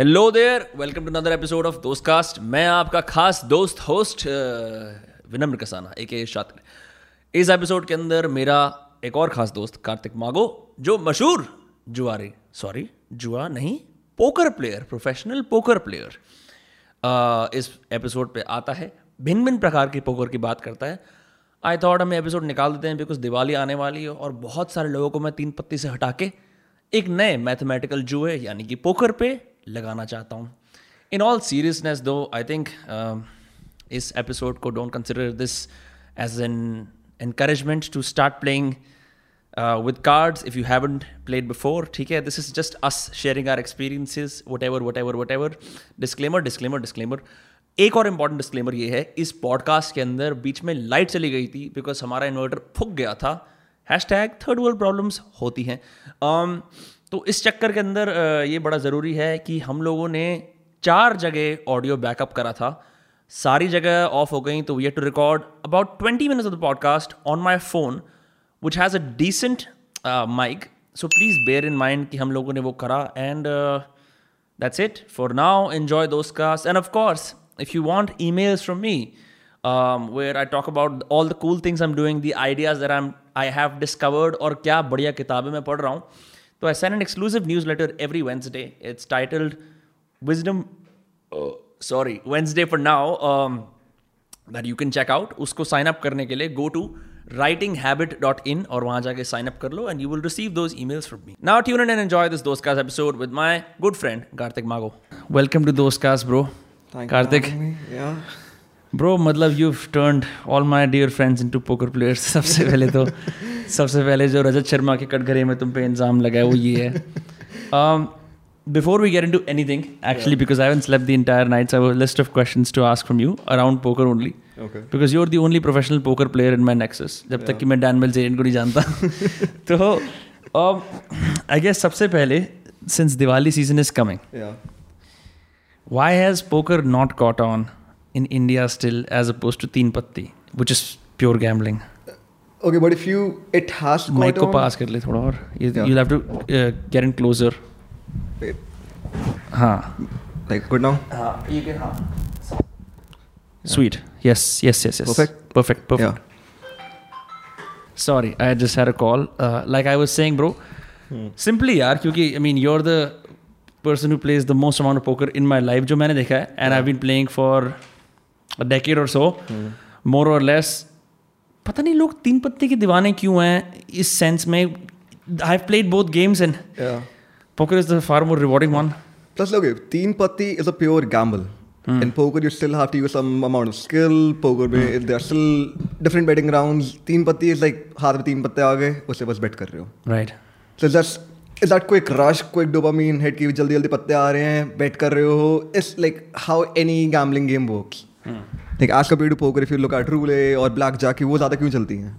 Hello there welcome to another episode of Dostcast मैं आपका खास दोस्त होस्ट विनम्र कसाना एक शातिर। इस एपिसोड के अंदर मेरा एक और खास दोस्त, कार्तिक मागो, जो मशहूर जुआरी सॉरी जुआ नहीं poker player professional poker player इस एपिसोड पे आता है। भिन्न भिन्न प्रकार की पोकर की बात करता है। आई थॉट हम एपिसोड निकाल देते हैं बिकॉज़ दिवाली आने वाली है और बहुत सारे लोगों को मैं तीन पत्ती से हटा के एक नए मैथमेटिकल जुए, यानी कि पोकर पे लगाना चाहता हूँ। In all seriousness though I think इस एपिसोड को don't consider this as an encouragement to start playing with cards if you haven't played before ठीक है? This is just us sharing our experiences whatever whatever whatever disclaimer disclaimer disclaimer एक और important disclaimer ये है इस podcast के अंदर बीच में लाइट चली गई थी बिकॉज़ हमारा इन्वर्टर फुक गया था। Hashtag third world problems होती हैं। Um, तो इस चक्कर के अंदर ये बड़ा ज़रूरी है कि हम लोगों ने चार जगह ऑडियो बैकअप करा था। सारी जगह ऑफ़ हो गई तो we too record about twenty minutes of the podcast on my phone which has a decent mic so please bear in mind कि हम लोगों ने वो करा and that's it for now enjoy Dostcast and of course if you want emails from me um, where I talk about all the cool things I'm doing, the ideas that I'm I have discovered और क्या बढ़िया किताबें मैं पढ़ रहा हूँ तो I send an exclusive newsletter every Wednesday. It's titled Wisdom. Uh, sorry, Wednesday for now. Um, that you can check out. उसको sign up करने के लिए go to writinghabit.in और वहाँ जाके sign up कर लो and you will receive those emails from me. Now tune in and enjoy this Dostcast episode with my good friend Karthik Mago. Welcome to Dostcast, bro. Kartik bro मतलब you turn all my dear friends into poker players सबसे पहले तो सबसे पहले जो रजत शर्मा के कटघरे में तुम पे इंजाम लगा है वो ये है। Before we get into anything actually because I slept the entire nights I list of question to ask from you around poker only because you are the only professional poker player in my nexus जब तक कि मैं Dan मेल्जेरियन को नहीं जानता तो आई guess सबसे पहले since Diwali season is coming why has poker not caught on in India still as opposed to Teen Patti, which is pure gambling? Okay, but if you it has caught Mic को pass कर ले थोड़ा और to uh, get in closer. Wait. हाँ. Like good now? हाँ. You can हाँ. Sweet. Yes. Yes. Yes. Yes. Perfect. Perfect. Perfect. Yeah. Sorry, I just had a call. Uh, like I was saying, bro. Hmm. Simply यार क्योंकि I mean you're the person who plays the most amount of poker in my life जो मैंने देखा है and I've been playing for a decade or so more or less पता नहीं लोग तीन पत्ते के दीवाने क्यों हैं इस सेंस में I have played both games and poker is the far more rewarding one plus look तीन patti is a pure gamble Hmm. In poker, you still have to use some amount of skill. Poker में hmm. there are still different betting rounds. Teen patti is like हाथ में तीन पत्ते आ गए उससे बस bet कर रहे हो. Right. So that's is that quick rush quick dopamine hit की जल्दी जल्दी पत्ते आ रहे हैं बेट कर रहे हो it's like how any gambling game works like as compare to poker if you look at roulette और ब्लैक जाकी वो ज़्यादा क्यों चलती हैं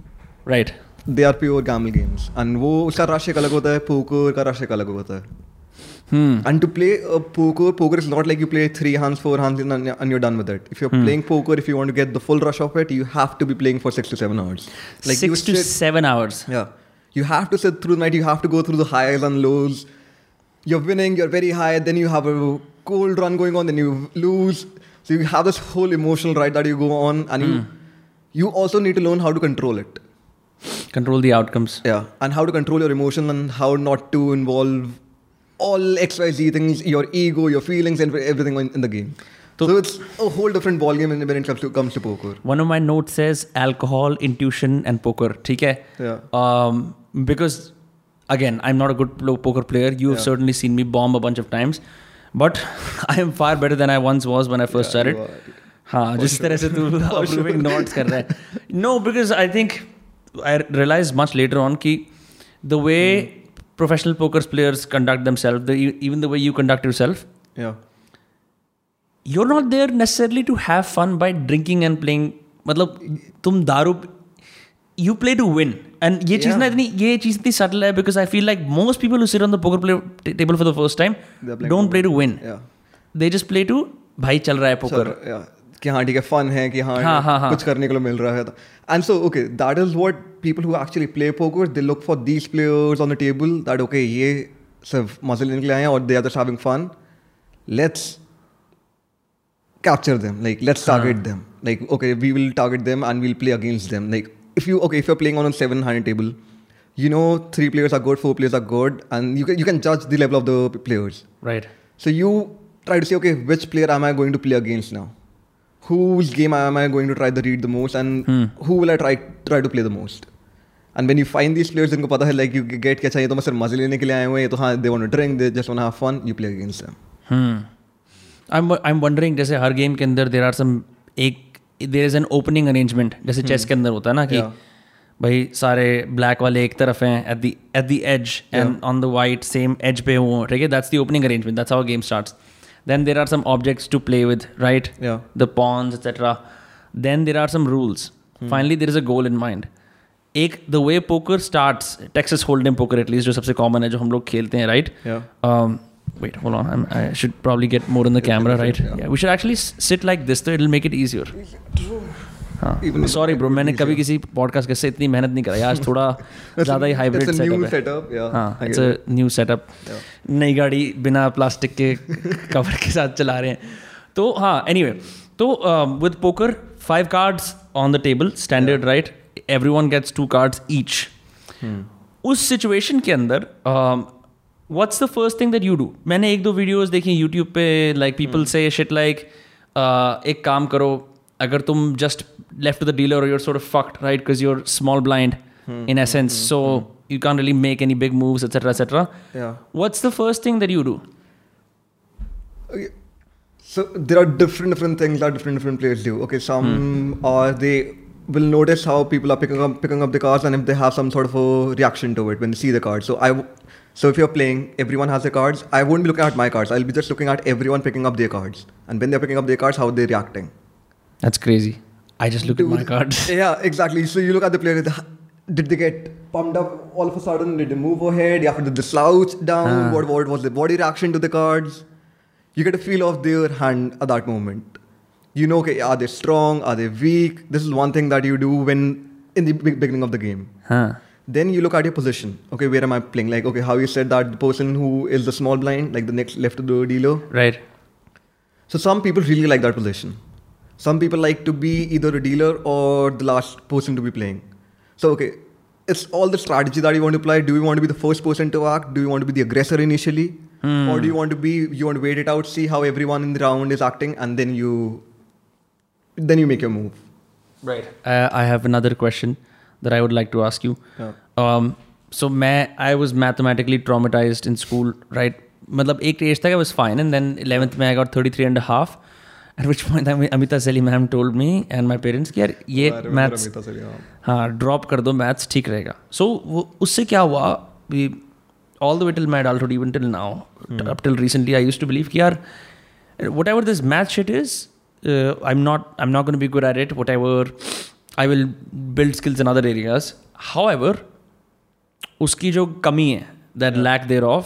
right they are pure gamble games and वो उसका रश एक अलग होता है पोकर का रश एक अलग होता है Hmm. And to play uh, poker, poker is not like you play three hands, four hands, and, and you're done with it. If you're hmm. playing poker, if you want to get the full rush of it, you have to be playing for six to seven hours. Like six to seven hours. Yeah. You have to sit through the night. You have to go through the highs and lows. You're winning. You're very high. Then you have a cold run going on. Then you lose. So you have this whole emotional ride that you go on, and mm. you hmm. you also need to learn how to control it. Control the outcomes. Yeah, and how to control your emotion and how not to involve all X Y Z things, your ego, your feelings, and everything in, in the game. So, so, it's a whole different ballgame when it comes to, comes to poker. One of my notes says alcohol, intuition, and poker. Okay? Yeah. Um, because again, I'm not a good poker player. You have yeah. certainly seen me bomb a bunch of times, but I am far better than I once was when I first start हाँ जिस तरह से तू approving notes कर रहा है। No because I think I realise much later on कि the way professional poker players conduct them self even the way you conduct yourself you are not there necessarily to have fun by drinking and playing मतलब तुम दारू you play to win and ये चीज़ ना इतनी ये चीज़ इतनी सटल है because I feel like most people sit on the poker play table for the first time don't play to win they just play to भाई चल रहा है पोकर कि हाँ ठीक है फन है कि हाँ, हाँ, हाँ, हाँ. कुछ करने को मिल रहा है and so okay that is what people who actually play poker they look for these players on the table that okay ये सिर्फ़ मज़े लेने के लिए आए हैं और they are just having fun let's capture them like let's target them. Like okay we will target them and we'll play against them. Like if you okay if you're playing on a seven hand table you know three players are good four players are good and you can you can judge the level of the p- players Right. so you try to say okay which player am i going to play against now whose game am i going to try to read the most and who will i try try to play the most and when you find these players जिनको पता है like you get क्या चाहिए तो मैं सिर्फ मजे लेने के लिए आए हुए हैं ये तो हाँ they want to drink they just want to have fun you play against them Hmm. I'm I'm wondering जैसे हर गेम के अंदर देर आर सम एक There is an opening arrangement जैसे चेस के अंदर होता है ना कि भाई सारे ब्लैक वाले एक तरफ़ हैं at the at the edge and on the white same edge पे हो ठीक है? That's the opening arrangement that's how game starts then there are some objects to play with right Yeah. the pawns etc then there are some rules. Finally there is a goal in mind. एक the way poker starts Texas hold'em poker at least जो सबसे common है जो हम लोग खेलते हैं right right? Yeah. um, wait hold on. I'm, i should probably get more in the camera right? yeah. yeah. we should actually sit like this so it'll make it easier. हाँ sorry bro मैंने कभी किसी podcast के से इतनी मेहनत नहीं कराई आज थोड़ा ज़्यादा ही hybrid it's a new setup है हाँ इट्स अ. न्यू सेटअप नई गाड़ी बिना प्लास्टिक के कवर के साथ चला रहे हैं। तो हाँ एनीवे तो with poker five cards on the table standard right everyone gets two cards each उस सिचुएशन के अंदर What's the first thing that you do मैंने एक दो वीडियोस देखी यूट्यूब पे like people say shit like एक काम करो अगर तुम just left to the dealer और your sort of fucked right because your small blind in essence so you can really make any big moves etcetera etcetera yeah what's the first thing that you do Okay. So there are different different things that different different players do. Okay, some are they will notice how people are picking up picking up the cards and if they have some sort of a reaction to it when they see the cards. So I w- so if you're playing, everyone has their cards. I won't be looking at my cards. I'll be just looking at everyone picking up their cards. And when they're picking up their cards, how they're reacting. That's crazy. I just look at my cards. Yeah, exactly. So you look at the player. Did they get pumped up all of a sudden? Did they move ahead? Yeah, did they slouch down? Ah. What, what was the body reaction to the cards? You get a feel of their hand at that moment. You know, okay, are they strong? Are they weak? This is one thing that you do when in the beginning of the game. Huh. Then you look at your position. Okay, where am I playing? Like, okay, how you said that the person who is the small blind, like the next left to the dealer. Right. So some people really like that position. Some people like to be either a dealer or the last person to be playing. So okay, it's all the strategy that you want to play. Do you want to be the first person to act? Do you want to be the aggressor initially? Or do you want to be you want to wait it out, see how everyone in the round is acting, and then you then you make your move. Right. Uh, I have another question that I would like to ask you. Yeah. Um, so मैं I was mathematically traumatized in school, right? मतलब एक age तक I was fine and then 11th में I got 33 and a half at which point Ami- Amita Seli ma'am told me and my parents कि यार ये maths हाँ drop कर दो मैथ्स ठीक रहेगा सो so, उससे क्या हुआ all the way till my adulthood even till now up till recently I used to believe कि यार whatever this math shit is uh, I'm not I'm not going to be good at it whatever I will build skills in other areas however उसकी जो कमी है that lack thereof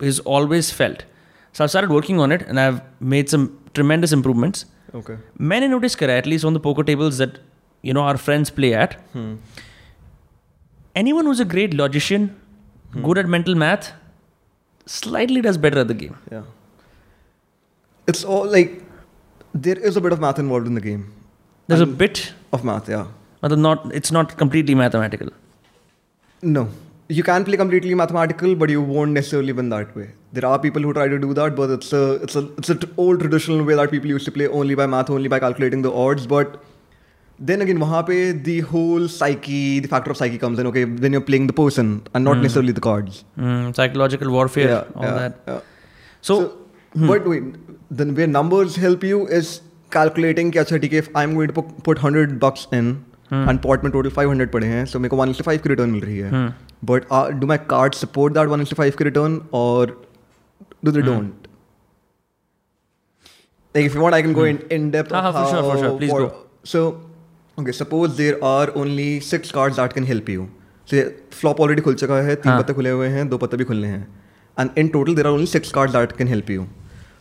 is always felt so I started working on it and I've made some tremendous improvements Okay. मैंने notice करा at least on the poker tables that you know are friends play at anyone who's a great logician good at mental math slightly does better at the game Yeah. It's all like there is a bit of math involved in the game. there's a And- bit of math, yeah. but not it's not completely mathematical No. You can play completely mathematical, but you won't necessarily win that way. There are people who try to do that, but it's a it's a it's an old traditional way that people used to play only by math, only by calculating the odds. But then again, वहाँ पे the whole psyche, the factor of psyche comes in. Okay, when you're playing the person and not necessarily the cards. mm, psychological warfare Yeah, all yeah, that yeah. so, but wait, then where numbers help you is calculating कि अच्छा ठीक है I'm going to put, put 100 bucks in and pot में total 500 पड़े हैं so मेरे को 1 5 की return मिल रही है but uh, do my cards support that 1 5 की return or do they don't like if you want I can go in, in depth हाँ, हाँ, for sure, for sure. Please for- go. so okay suppose there are only six cards that can help you so flop already खुल चुका है तीन हाँ. पत्ते खुले हुए हैं दो पत्ते भी खुलने हैं and in total there are only six cards that can help you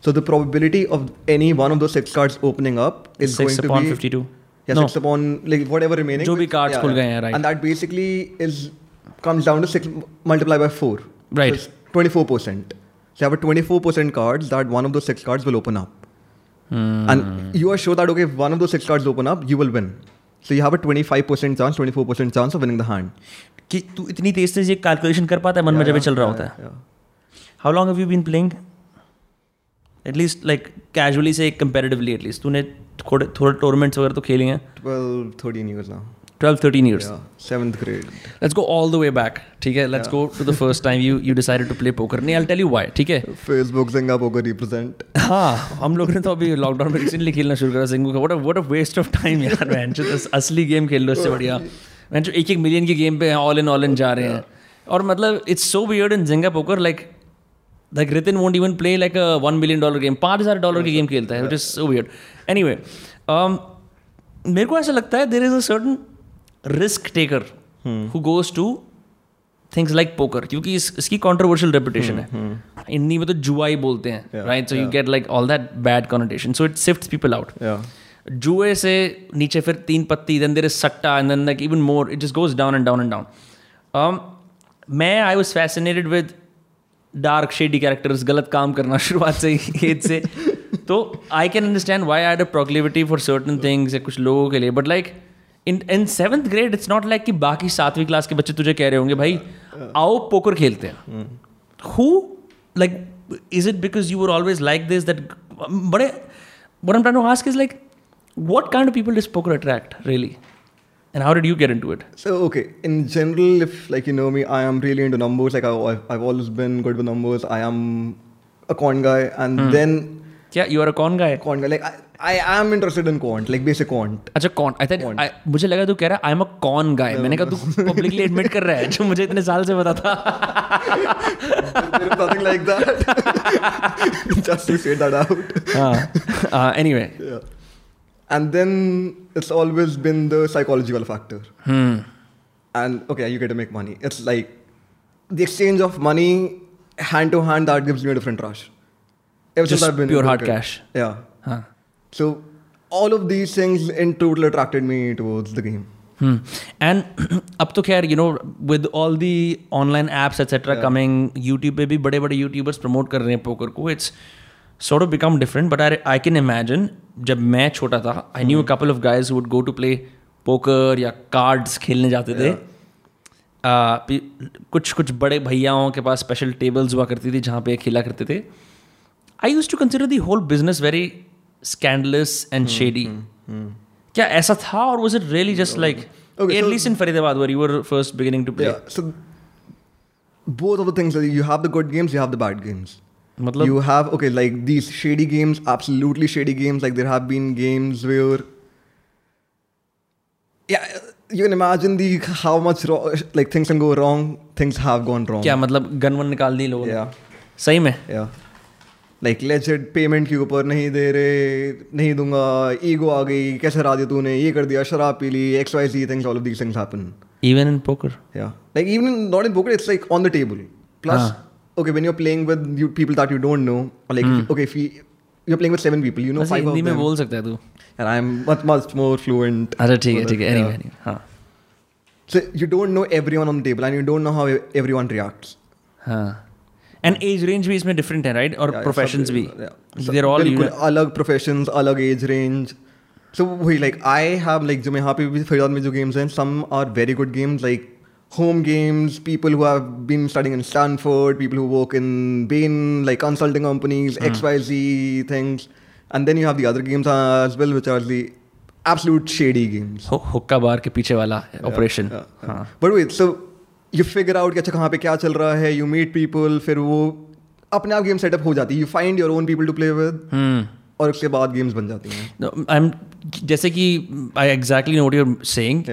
so the probability of any one of those six cards opening up is six going to upon be 52 yeah no six upon like whatever remaining जो भी cards yeah, खुल yeah. गए हैं, right. and that basically is comes down to six multiplied by four Right. so 24 percent So you have a 24% cards that one of those six cards will open up. Hmm. And you are sure that, okay, if one of those six cards open up, you will win. So you have a 25% chance, 24% chance of winning the hand. कि तू इतनी तेज से ये calculation कर पाता है मन में जब ये चल रहा होता है. How long have you been playing at least like casually से कंपेरेटिवली एटलीस्ट तूने थोड़े थोड़े टूर्नामेंट्स वगैरह तो खेले हैं? 12, 13 years now. 12 13 years. Yeah. Seventh grade. let's go all the way back ठीक है? Let's go to the first time you you decided to play poker. नहीं I'll tell you why ठीक है? Facebook Singapore represent. हाँ हम लोग ने तो अभी लॉकडाउन में रिसेंटली खेलना शुरू करा सिंगू का what a waste of time यार मैन जो तो असली गेम खेल लो उससे बढ़िया। मैन जो एक एक मिलियन की गेम पे ऑल इन ऑल इन जा रहे हैं। और मतलब it's so weird in Zynga poker like like Ritin won't even play like a one million dollar game पाँच हज़ार डॉलर की गेम खेलता है which is weird anyway मेरे को ऐसा लगता है there is a certain risk taker who goes to things like poker क्योंकि इस, इसकी कॉन्ट्रोवर्शियल रेपुटेशन है। हिंदी में तो जुआ ही बोलते हैं right so you get like all that bad connotation so it sift people out जुए से नीचे फिर तीन पत्ती देन देर इज़ सट्टा and then like even more it just goes down and down and down मैं I was fascinated with dark shady characters गलत काम करना शुरुआत से ही एज से तो I can understand why I a proclivity for certain things या कुछ लोगों के लिए but like in in seventh grade it's not like कि बाकी सातवीं क्लास के बच्चे तुझे कह रहे होंगे भाई आओ पोकर खेलते हैं. Who like is it because you were always like this that बड़े what I'm trying to ask is like, what kind of people does poker attract, really? And how did you get into it? So okay, in general, if like you know me, I am really into numbers. Like I, I've, I've always been good with numbers. I am a quant guy, and then Yeah, you are a con guy. quant guy. Like I, I am interested in quant, like basic quant. अच्छा कौन I think मुझे लगा तू कह रहा है I am a con गाय मैंने कहा तू पब्लिकली एडमिट कर रहा है जो मुझे इतने साल से पता था there is nothing like that. Just to say that out. हाँ anyway Yeah. And then it's always been the psychological factor. Hmm. And okay, you get to make money. It's like the exchange of money hand to hand that gives me a different rush. Ever since Just I've been pure in hard poker. cash. Yeah. हाँ So all of these things in total attracted me towards the game. And Hmm. अब तो खैर you know with all the online apps etcetera coming YouTube पे भी बड़े बड़े YouTubers promote कर रहे हैं पोकर को it's sort of become different but I, I can imagine जब मैं छोटा था I knew a couple of guys who would go to play poker या cards खेलने जाते थे कुछ कुछ बड़े भैयाओं के पास स्पेशल टेबल्स हुआ करती थी जहाँ पे खेला करते थे I used to consider the whole business very scandalous and shady क्या ऐसा था और was it really just like at least in Faridabad were you were first beginning to play both of the things you have the good games, you have the bad games. मतलब you have okay like these shady games absolutely shady games like there have been games where yeah you can imagine the how much like things can go wrong things have gone wrong क्या मतलब gun one निकाल दी लोगों या सही में? या like लेजेड पेमेंट के ऊपर नहीं दे रहे नहीं दूँगा ईगो आ गई कैसे रा दिया तूने ये कर दिया शराब पी ली X Y C things all of these things happen even in poker या like even not in poker it's like on the table plus Plus, okay, when you're playing with you, people that you don't know, or like if- okay, if you, you're playing with seven people, you know वैसे five of Hindi में them, बोल सकता है तू and I'm much much more fluent. अच्छा ठीक है with ठीक it, है yeah. एनीवे हाँ So you don't know everyone on the table, and you don't know how e- everyone reacts. हाँ एंड एज रेंज भी इसमें डिफरेंट है राइट और Yeah, प्रोफेशंस सब- भी yeah. सब देर ऑल बिल्कुल अलग प्रोफेशंस अलग एज रेंज सो वही लाइक आई हैव लाइक जो मैं यहाँ पे भी फरीदाबाद में जो गेम्स हैं some are very good games like home games people who have been studying in stanford people who work in bain like consulting companies mm. xyz things and then you have the other games as well which are the absolute shady games हुक्का bar के पीछे वाला operation. हाँ But wait, so you figure out कि अच्छा कहाँ पे क्या चल रहा है you meet people फिर वो अपने आप गेम सेटअप हो जाती है you find your own people to play with हम्म और उसके बाद गेम्स बन जाती हैं No, I'm जैसे कि I exactly know what you saying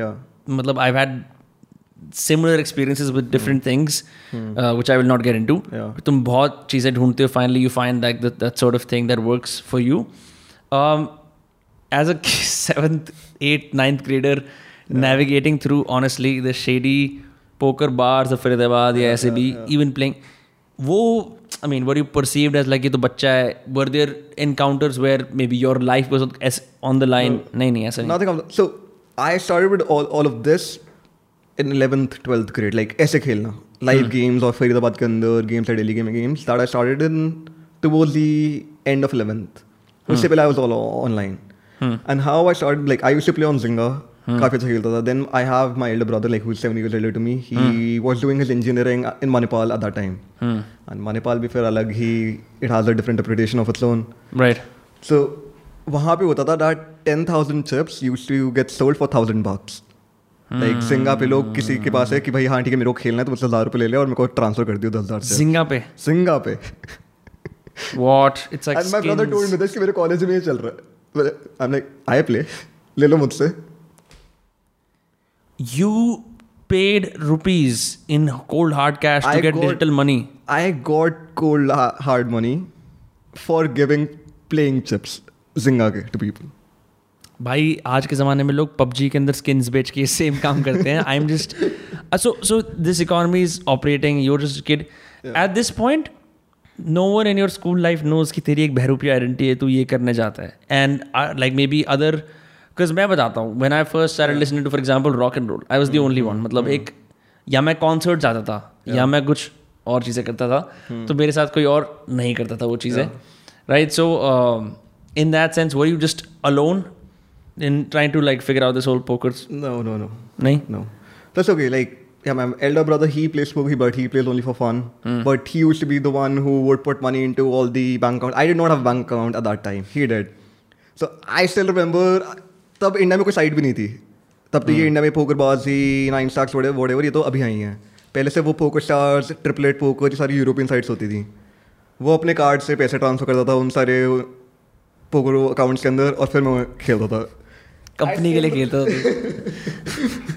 मतलब I had similar experiences with different things uh, which I will not get into Yeah. तुम बहुत चीज़ें ढूंढते हो finally you find like that, that sort of thing that works for you um, as a seventh eighth ninth grader navigating through honestly the shady poker bars of Faridabad या ऐसे भी even playing वो I mean were you perceived as like ये तो बच्चा है were there encounters where maybe your life was as on the line नहीं नहीं ऐसा नहीं nothing of that. so I started with all, in eleventh twelfth grade like ऐसे खेलना। Live games hmm. और फरीदाबाद के अंदर गेम्स है daily game games that I started in towards the end of eleventh उससे पहले I was all online and how I start like I used to play on Zynga काफ़ी अच्छा खेलता था. Then I have my elder brother like who is 7 to me he was doing his engineering in Manipal at the time and Manipal भी फिर अलग ही it has a different interpretation of its right so वहाँ पे होता था that 10000 chips used to get sold for thousand bucks like सिंगा पे लोग किसी के पास है कि भाई हाँ ठीक है मेरे को खेलना है तो मुझसे हज़ार रुपये ले लिया और मेरे को ट्रांसफ़र कर दियो दस हज़ार से। जिंगा पे सिंगा पे what it's and my brother told me this कि मेरे कॉलेज में ये चल रहा है। आई आई प्ले ले लो मुझसे। You paid rupees in cold hard cash to I get got- digital money. I got cold ha- hard money for giving playing chips Zynga के to people. भाई आज के ज़माने में लोग पबजी के अंदर स्किन्स बेच के सेम काम करते हैं। I am just so so this economy is operating you're just kid at this point no one in your school life knows कि तेरी एक बहरूपी आइडेंटिटी है तू ये करने जाता है। And like maybe other because मैं बताता हूँ when I first started listening to for example rock and roll I was the only one मतलब एक या मैं कॉन्सर्ट जाता था या मैं कुछ और चीज़ें करता था तो मेरे साथ कोई और नहीं करता था वो चीज़ें। Right so in that sense वो you just alone in trying to like figure out this whole poker No, no, no, nahi no. That's okay. Like, yeah, my elder brother, he plays poker, but he plays only for fun. Mm. But he used to be the one who would put money into all the bank account. I did not have bank account at that time. He did. So I still remember. तब India में कोई site भी नहीं थी तब तो ये India में पोकरबाजी नाइन स्टार्स वोडेवर ये तो अभी आई हैं पहले से वो पोकर स्टार्स ट्रिपलेट पोकर ये सारी यूरोपियन साइट्स होती थी वो अपने कार्ड से पैसे ट्रांसफ़र करता था उन सारे पोकर अकाउंट्स के अंदर और फिर मैं खेलता था कंपनी के लिए खेलता था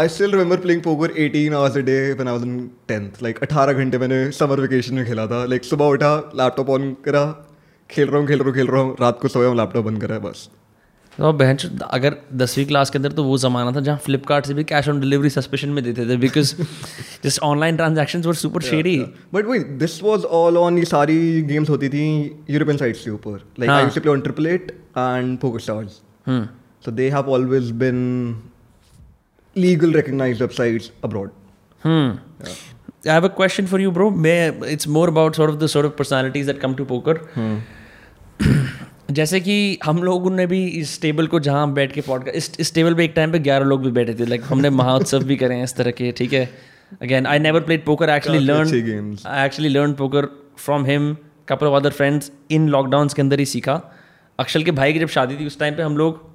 I still remember playing poker 18 hours a day when I was in 10th. Like 18 घंटे मैंने समर वेकेशन में खेला था। लाइक सुबह उठा लैपटॉप ऑन करा खेल रहा हूँ खेल रहा हूँ खेल रहा हूँ। रात को सोया हूँ लैपटॉप बंद करा है बस। तो बहन अगर दसवीं क्लास के अंदर तो वो ज़माना था जहाँ फ्लिपकार्ट से भी कैश ऑन डिलीवरी सस्पेशन में देते थे because just online transaction were super shady but वही दिस वाज ऑल ऑन ये सारी गेम्स होती थी यूरोपियन साइट्स के ऊपर. Like I play on triple eight and PokerStars so they have always been legal recognized websites abroad Hmm. I have a question for you, bro. It's more about sort of the sort of personalities that come to poker. जैसे कि हम लोगों ने भी इस table को जहाँ हम बैठ के पॉडकास्ट इस इस टेबल पे एक टाइम पे ग्यारह लोग भी बैठे थे लाइक हमने महाउत्सव भी करे हैं इस तरह के ठीक है again I never played poker actually काफ़ी learn games. I actually learn poker from him couple of other friends in lockdowns के अंदर ही सीखा अक्षल के भाई की जब शादी थी उस टाइम पे हम लोग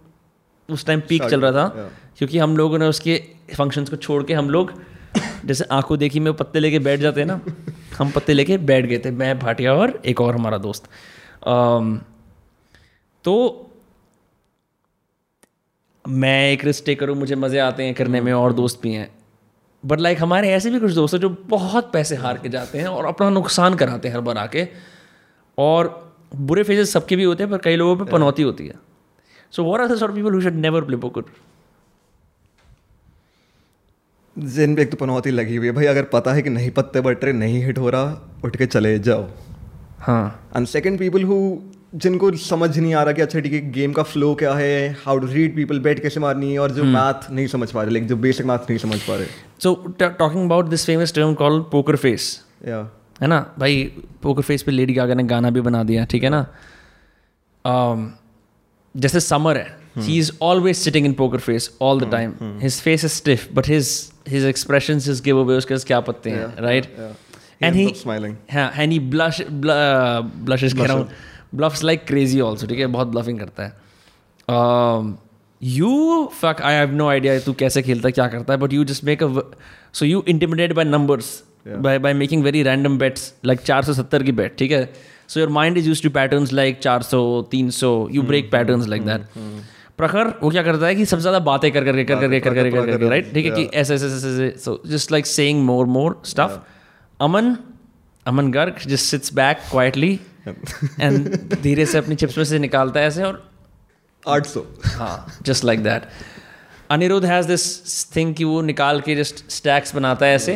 उस टाइम पीक चल रहा था क्योंकि हम लोगों ने उसके फ़ंक्शंस को छोड़ के हम लोग जैसे आँखों देखी में पत्ते लेके बैठ जाते हैं ना हम पत्ते लेके बैठ गए थे मैं भाटिया और एक और हमारा दोस्त। तो मैं एक रिस्क टेकर हूँ मुझे मज़े आते हैं करने में और दोस्त भी हैं। बट लाइक हमारे ऐसे भी कुछ दोस्त हैं जो बहुत पैसे हार के जाते हैं और अपना नुकसान कराते हैं हर बार आके। और बुरे फेजेस सबके भी होते हैं पर कई लोगों पे पनौती होती है। So what are the sort people who should never play poker जिन पे एक तो पनौती लगी हुई है भाई अगर पता है कि नहीं पत्ते बट रहे नहीं हिट हो रहा उठ के चले जाओ। हाँ। एंड सेकंड पीपल हु जिनको समझ नहीं आ रहा कि अच्छा ठीक है गेम का फ्लो क्या है how to read people bet कैसे मारनी है और जो मैथ नहीं समझ पा रहे लाइक जो बेसिक मैथ नहीं समझ पा रहे। So talking about this famous term call poker face या है ना? भाई पोकर फेस पे लेडी गागा ने गाना भी बना दिया ठीक है ना? Um, जैसे समर है ही is always sitting in poker face all the time his face is stiff but his his expression is give away उसके क्या पत्ते हैं राइट एंड ही स्माइलिंग हाँ एंड ही ब्लश ब्लशेस कह रहा हूँ ब्लफ्स लाइक क्रेजी ऑल्सो ठीक है? बहुत ब्लफिंग करता है. You fuck I have no idea तू कैसे खेलता है क्या करता है but you just make a so you intimidate by numbers by by making very random bets like चार सौ सत्तर की बेट ठीक है so your mind is use to patterns like चार सौ तीन सौ you break patterns like that Prakhar वो क्या करता है कि सबसे ज़्यादा बातें कर करके कर करके कर करके कर करके राइट ठीक है कि ऐसे ऐसे ऐसे ऐसे so just like saying more more stuff Aman Aman Garg just sits back quietly and धीरे से अपनी चिप्स में से निकालता है ऐसे और आठ सौ हाँ just like that Anirudh has this thing कि वो निकाल के जस्ट स्टैक्स बनाता है ऐसे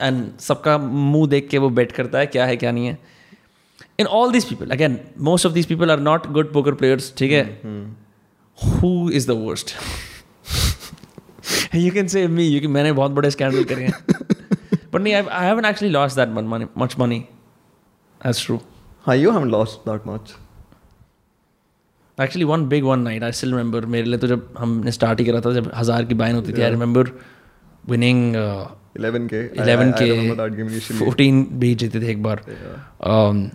एंड सबका मुँह देख के वो बेट करता है क्या है क्या नहीं है। In all this people again most of this people are not good poker players ठीक है? Who is the worst you can say me you can मैंने बहुत बड़े स्कैंडल करे हैं। बट नहीं I haven't actually lost that much money much money. That's true. हाँ you haven't lost that much. Actually one big one night I still remember मेरे लिए तो जब हमने स्टार्ट ही करा था जब हज़ार की बाइन होती थी I remember winning 11k I- eleven I, I remember that game के initially. फोर्टीन भी जीते थे एक बार। Um,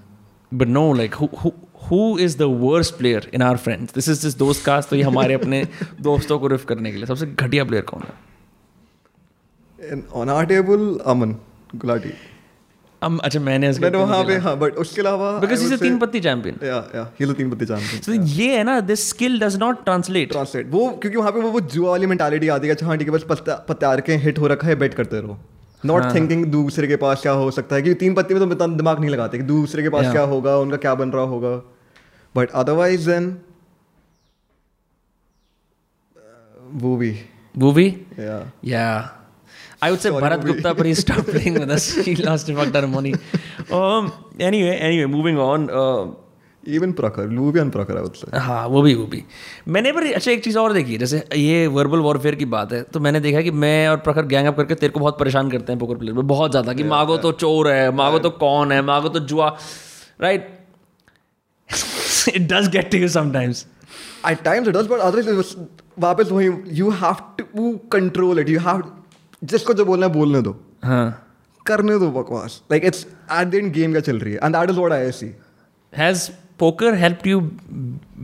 but no like who is the worst player in our friends this is this दोस्त कास्ट तो ये हमारे अपने दोस्तों को रिफ करने के लिए सबसे घटिया प्लेयर कौन है? On our table Aman Gulati. हम अच्छा मैंने मैंने वहाँ पे हाँ बट उसके अलावा बिकॉज़ इज़ would तीन patti champion yeah he's a तीन पत्ती champion. तो ये है ना this skill does not translate translate वो क्योंकि वहाँ पे वो वो जुआ वाली मेंटालिटी आती है कि हाँ ठीक है बस पत्ता पत्तार के हिट हो रखा है बेट करते रहो. नॉट हाँ। थिंकिंग दूसरे के पास क्या हो सकता है क्योंकि तीन पत्ती में तो इतना दिमाग नहीं लगाते कि दूसरे के पास क्या होगा उनका क्या बन रहा होगा. बट अदरवाइज़ देन वो भी. वो भी? या. I would say Sorry, Bharat. Gupta, but he stopped playing with us. He lost a fuck money. Um, anyway, anyway, moving on. Uh, even Prakhar लू भी अनप्रखर है उससे हाँ वो भी वो भी मैंने पर अच्छा एक चीज़ और देखी है जैसे ये वर्बल वॉरफेयर की बात है तो मैंने देखा कि मैं और प्रखर गैंग अप करके तेरे को बहुत परेशान करते हैं पोकर प्लेयर में बहुत ज़्यादा कि मांगो तो चोर है मांगो तो कौन है मांगो तो जुआ right it does get to you sometimes at times it does but otherwise वापस वही you have to control it you have जिसको जो बोलना है बोलने दो। हाँ। करने दो बकवास। Like it's at the game का चल रही है। And that is I see has poker help you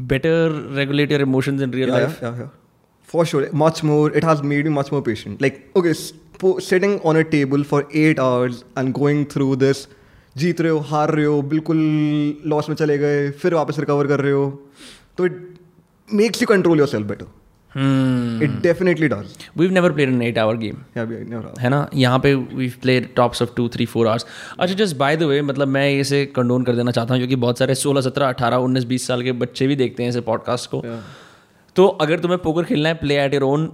better regulate your emotions in real life for sure much more it has made me much more patient like okay sitting on a table for eight hours and going through this जीत रहे हो हार रहे हो बिल्कुल loss में चले गए फिर वापस रिकवर कर रहे हो तो it makes you control yourself better hmm. It definitely does we've never played an eight hour game है ना? यहाँ पे we played tops of two three four hours अच्छा जस्ट बाय द वे मतलब मैं इसे कंडोन कर देना चाहता हूँ क्योंकि बहुत सारे सोलह सत्रह अठारह उन्नीस बीस साल के बच्चे भी देखते हैं इसे पॉडकास्ट को। तो अगर तुम्हें पोकर खेलना है play at your own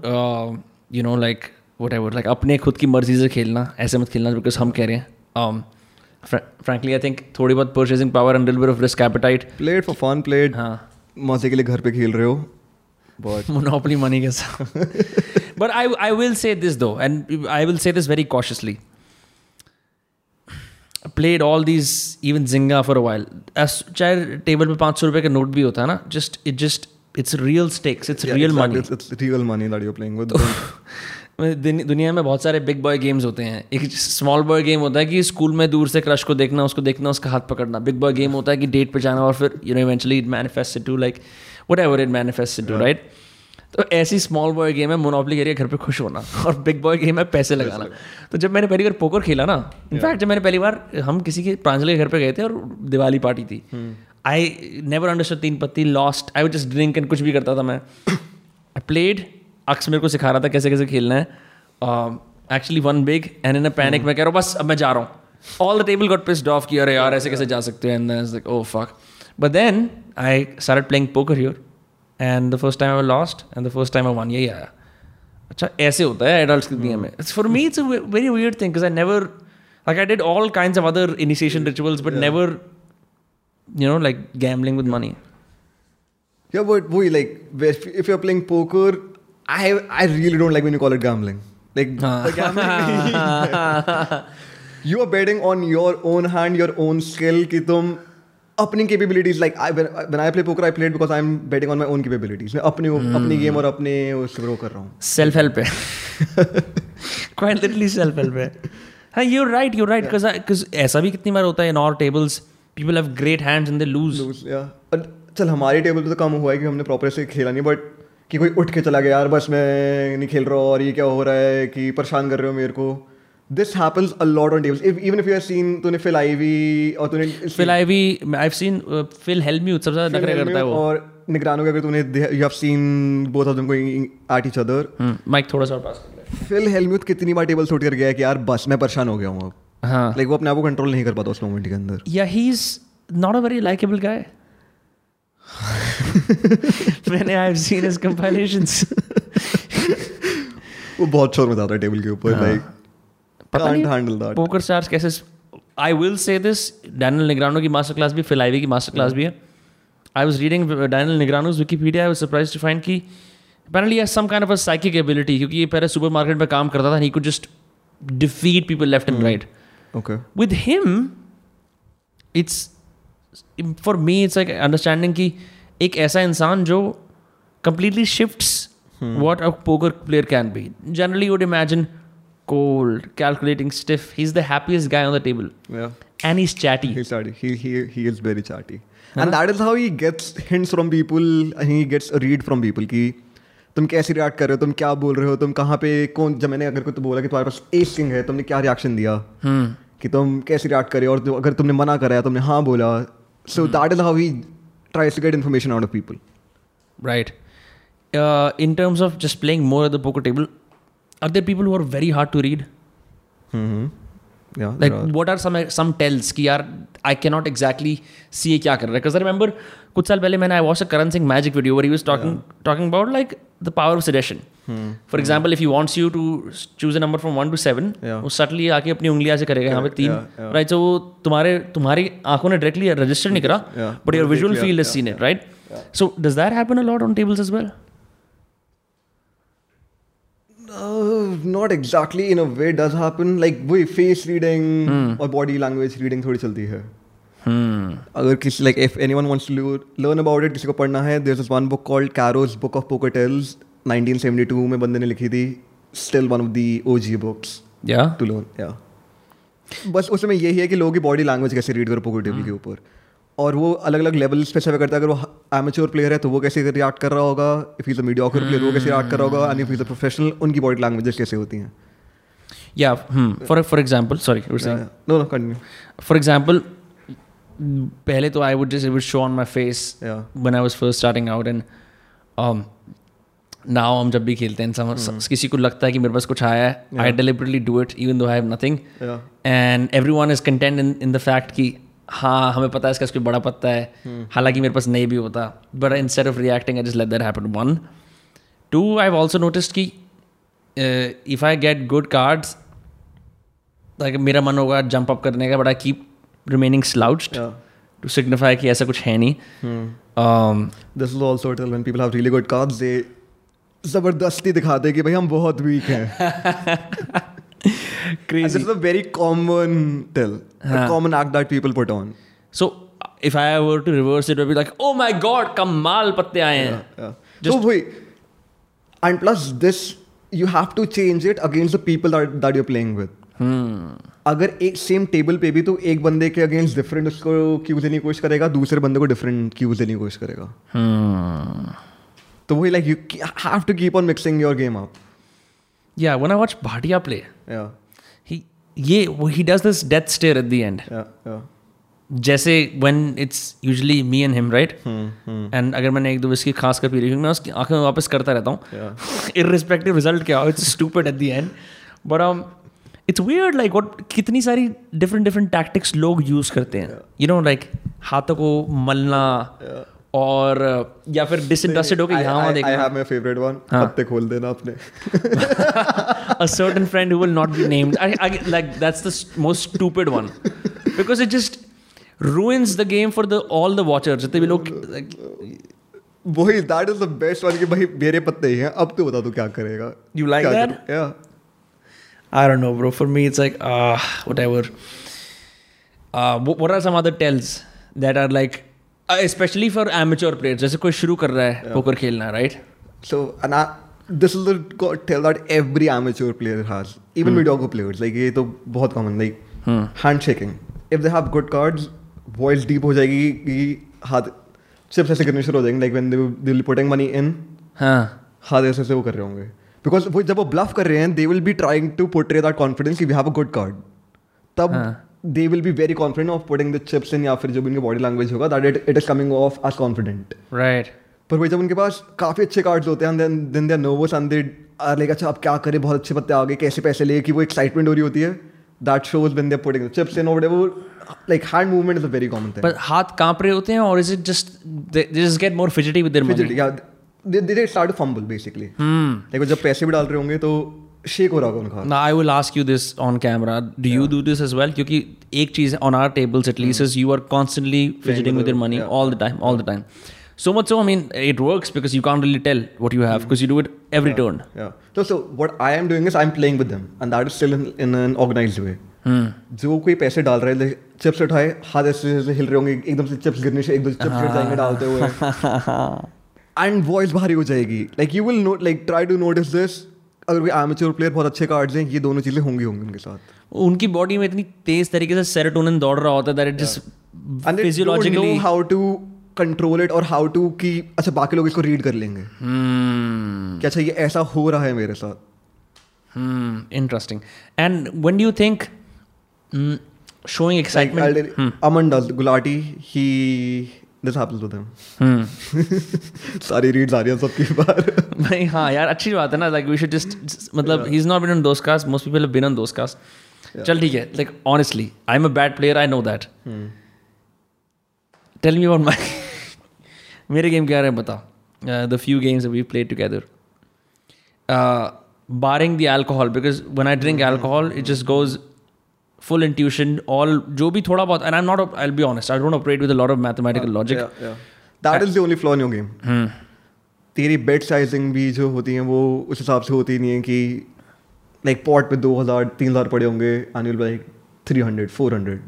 you know like whatever like अपने खुद की मर्ज़ी से खेलना ऐसे मत खेलना बिकॉज़ हम कह रहे हैं फ्रेंकली आई थिंक थोड़ी बहुत purchasing power and of risk appetite played for fun played हाँ। मज़े के लिए घर पे खेल रहे हो। बट monopoly money के साथ but I, I will say this though and I will say this very cautiously I played all these even Zynga for a while as चाहे टेबल पे पाँच सौ रुपए का नोट भी होता है ना just it just it's real stakes it's yeah, real exactly. money it's, it's real money that you're playing with दुनिया में बहुत सारे बिग बॉय गेम्स होते हैं एक स्मॉल बॉय गेम होता है कि स्कूल में दूर से क्रश को देखना उसको देखना उसका हाथ पकड़ना बिग बॉय गेम होता है कि डेट पे जाना और फिर you know eventually it manifest to like whatever it manifest to right तो ऐसी स्मॉल बॉय गेम है मोनोपली करिए घर पे खुश होना। और बिग बॉय गेम है पैसे लगाना। तो जब मैंने पहली बार पोकर खेला ना इनफैक्ट जब मैंने पहली बार हम किसी के प्रांजल के घर पे गए थे और दिवाली पार्टी थी आई never understood Teen Patti lost I would just drink and कुछ भी करता था मैं। आई प्लेड अक्स मेरे को सिखा रहा था कैसे कैसे खेलना है। Actually one big and in a panic मैं कह रहा हूँ बस अब मैं जा रहा हूँ। All the table got pissed off कि अरे यार ऐसे कैसे जा सकते हो? And like oh fuck but then I started playing poker here and the first time I lost and the first time I won यही आया अच्छा ऐसे होता है एडल्ट की दुनिया में for me it's very weird thing I never like I did all kinds of other initiation rituals but never you know like gambling with money Yeah, but boy, like if, if you're playing poker, I I really don't like when you call it gambling. Like the gambling, you are betting on your own hand, your own skill. कि तुम अपनी like I when, when I play poker I played because I'm betting on my own capabilities. मैं अपनी hmm. अपनी game और अपने उससे grow कर रहा हूँ. सेल्फ हेल्प है क्वाइट लिटरली सेल्फ हेल्प है हाँ you right you right because ऐसा भी कितनी बार होता है in our tables people have great hands and they lose yeah. और चल हमारी टेबल पे तो कम हुआ है कि हमने प्रॉपर से खेला नहीं बट कि कोई उठ के चला गया यार बस मैं नहीं खेल रहा और ये क्या हो रहा है कि परेशान कर रहे हो मेरे को this happens a lot on tables even if you have seen तूने फिल आईवी और तूने I we I have seen Phil Hellmuth सबसे ज़्यादा नखरे करता है वो। और निगरानों के अगर तूने you have seen both of them going at each other mic थोड़ा सा और पास कर ले। फिल हेलम्यूथ कितनी बार टेबल उठ कर गया है कि यार बस मैं परेशान हो गया हूँ अब। हाँ। लाइक वो अपने आप को कंट्रोल नहीं कर पाता उस मोमेंट के अंदर। He is not a very likeable guy मैंने हैव सीन हिज कंपाइलेशंस वो बहुत शोर मचाता है टेबल के ऊपर like I will say this Daniel Negreanu में काम करता था just defeat people left and right with him it's for me it's like की एक ऐसा इंसान जो completely shift what a poker player can be generally would imagine cold calculating stiff he's the happiest guy on the table Yeah. and he's chatty He's chatty. He he he is very chatty. And that is how he gets hints from people and he gets a read from people कि तुम कैसे react कर रहे हो तुम क्या बोल रहे हो तुम कहाँ पे कौन जब मैंने अगर कोई तो बोला कि तुम्हारे पास एस किंग है तुमने क्या रिएक्शन दिया hmm. कि तुम कैसे रिएक्ट करे और तो अगर तुमने मना करा तुमने हाँ बोला so that is how he tries to get information out of people Right. Uh, in terms of just playing more at the poker table, are there people who are very hard to read? Mm-hmm. Yeah, Like, are. what are some some tells कि यार I cannot exactly see ये क्या कर रहा है? Because I remember कुछ साल पहले मैंने I watched a Karan Singh magic video where he was talking talking about like the power of suggestion. For example, if he wants you to s- choose a number from one to seven, Yeah. वो subtly आके अपनी उंगलियाँ से करेगा यहाँ पे तीन, right? So वो तुम्हारे तुम्हारी आँखों ने directly register नहीं करा, Yeah, but your but visual yeah, field has yeah, seen it, right? So does that happen a lot on tables as well? uh, not exactly in a way does happen. Like we face reading hmm. or body language reading thodi hmm. अगर किसी like if anyone wants to learn about it किसी को पढ़ना है this is one book called Caro's book of poker tells 1972 में बंदे ने लिखी थी। Still one of the O G books to learn या बस उसमें यही है कि लोगों की बॉडी लैंग्वेज कैसे रीड करो पोकटेल hmm. के ऊपर. और वो अलग अलग लेवल पे सर्वे करता है। अगर वो एमेच्योर प्लेयर है तो वो कैसे रिएक्ट कर रहा होगा? If is a mediocre player वो कैसे रिएक्ट कर रहा होगा? And if is a professional उनकी बॉडी लैंग्वेजेस कैसे होती हैं? या for for example sorry no no continue for example पहले तो I would just would show on my face when I was first starting out and now हम जब भी खेलते हैं सम, hmm. स, किसी को लगता है कि मेरे पास कुछ आया है I deliberately do it even though have nothing and everyone is content in in the fact कि हाँ हमें पता है इसका कोई बड़ा पत्ता है। हालाँकि मेरे पास नहीं भी होता but instead of reacting I just let that happen. One. Two I've also noticed कि uh, if I get good cards like मेरा मन होगा जंप अप करने का but I keep remaining slouched to signify कि ऐसा कुछ है नहीं। This is also tell when people have really good cards they ज़बरदस्ती दिखाते कि भाई हम बहुत वीक हैं। And this is a very common tell, huh. a common act that people put on. so if I were to reverse it, it would be like, oh my god, कमाल पत्ते आए हैं Yeah. so wait, and plus this, you have to change it against the people that, that you're playing with. Hmm. अगर एक same table पे भी तो एक बंदे के अगेंस्ट डिफरेंट उसको क्यूज देने की कोशिश करेगा दूसरे बंदे को डिफरेंट क्यूज देने की कोशिश करेगा तो वही like you have to keep on mixing your game up Yeah, when I watch Bhatia play, या ये he does this death stare at the end जैसे when it's usually me and him right and अगर मैंने एक दो इसकी खास कर पी रही मैं उसकी आँखें वापस करता रहता हूँ। इन रिस्पेक्टिव रिज़ल्ट क्या it's stupid at the end but um it's weird like what कितनी सारी डिफरेंट डिफरेंट टैक्टिक्स लोग यूज़ करते हैं। यू नो लाइक हाथों को मलना. और uh, या फिर disinterested होकर यहाँ वहाँ आई देखना हैव माय फेवरेट वन पत्ते खोल देना अपने a certain friend who will not be named. I, I like that's the s- most stupid one because it just ruins the game for the all the watchers. जितने भी लोग वही that is the best one कि भाई मेरे पत्ते ही हैं अब तू बता तू क्या करेगा You like that? या I don't know, bro. For me, it's like ah whatever. Uh, wh- what are some other tells specially for amateur player जैसे कोई शुरू कर रहा है पोकर खेलना राइट सो अना this is tell that every amateur player has even video players like ये तो बहुत common like hand shaking if they have good cards voice deep हो जाएगी कि हाथ सिर्फ़ ऐसे करने शुरू हो जाएँगे like when they'll putting money in हाँ। हाथ ऐसे ऐसे वो कर रहे होंगे. बिकॉज़ वो जब वो ब्लफ कर रहे हैं they will be trying to portray that confidence कि we have a good card तब हाँ। They will be very confident of putting the chips in या फिर जो भी उनकी body language होगा that it, it is coming off as confident. right. पर वही जब उनके पास काफ़ी अच्छे कार्ड्स होते हैं then then they are nervous and they are like अच्छा अब क्या करें? बहुत अच्छे पत्ते आ गए कैसे पैसे ले? कि वो एक्साइटमेंट हो रही होती है. That shows when they putting the chips in और whatever like hand movement is a very common thing But हाथ काँप रहे होते हैं or is it just they, they just get more fidgety with their money? Fidget या they they start to fumble basically like वो जब पैसे भी डाल रहे होंगे तो शेक हो रहा होगा उनका। ना I will ask you this on camera do you do this as well क्योंकि एक चीज़ on our tables at least you are constantly fidgeting with money all the time all the time so much so I mean it work because you can't really tell what you have because you do it every turn तो so what I am doing is I am playing with and that is still in in an organize way जो कोई पैसे डाल रहे हैं chips उठाए हाथ ऐसे हिल रहे होंगे एकदम से चिप्स गिरने से एक दो चिप्स गिर जाएँगे डालते हुए। एंड वॉइस भारी हो जाएगी। Like you will note like try to notice this अगर कोई एमेच्योर प्लेयर बहुत अच्छे कार्ड्स हैं ये दोनों चीज़ें होंगी होंगी उनके साथ। उनकी बॉडी में इतनी तेज तरीके से सेरोटोनिन दौड़ रहा होता है that physiologically how to control it और हाउ टू कि अच्छा बाकी लोग इसको रीड कर लेंगे। Hmm. कि अच्छा ये ऐसा हो रहा है मेरे साथ। Interesting and And do showing excitement? I'll tell Aman does Gulati he happens with him Hmm. सारी रीड्स आ रही हैं सबकी बार भाई हाँ यार अच्छी बात है ना लाइक वी शुड जस्ट मतलब he is not been on those cast most people have been on those cast चल ठीक है like honestly I am a bad player I know that tell me about my मेरे game क्या रहे बता। The few games we play together barring the alcohol because when I drink alcohol it just goes full intuition all जो भी थोड़ा बहुत and I'm not I'll be honest I don't operate with a lot of mathematical logic yeah, yeah. that is the only flaw in your game Hmm. तेरी bet sizing भी जो होती है वो उस हिसाब से होती नहीं है कि लाइक पॉट पे दो हज़ार तीन हज़ार पड़े होंगे annual like three hundred four hundred.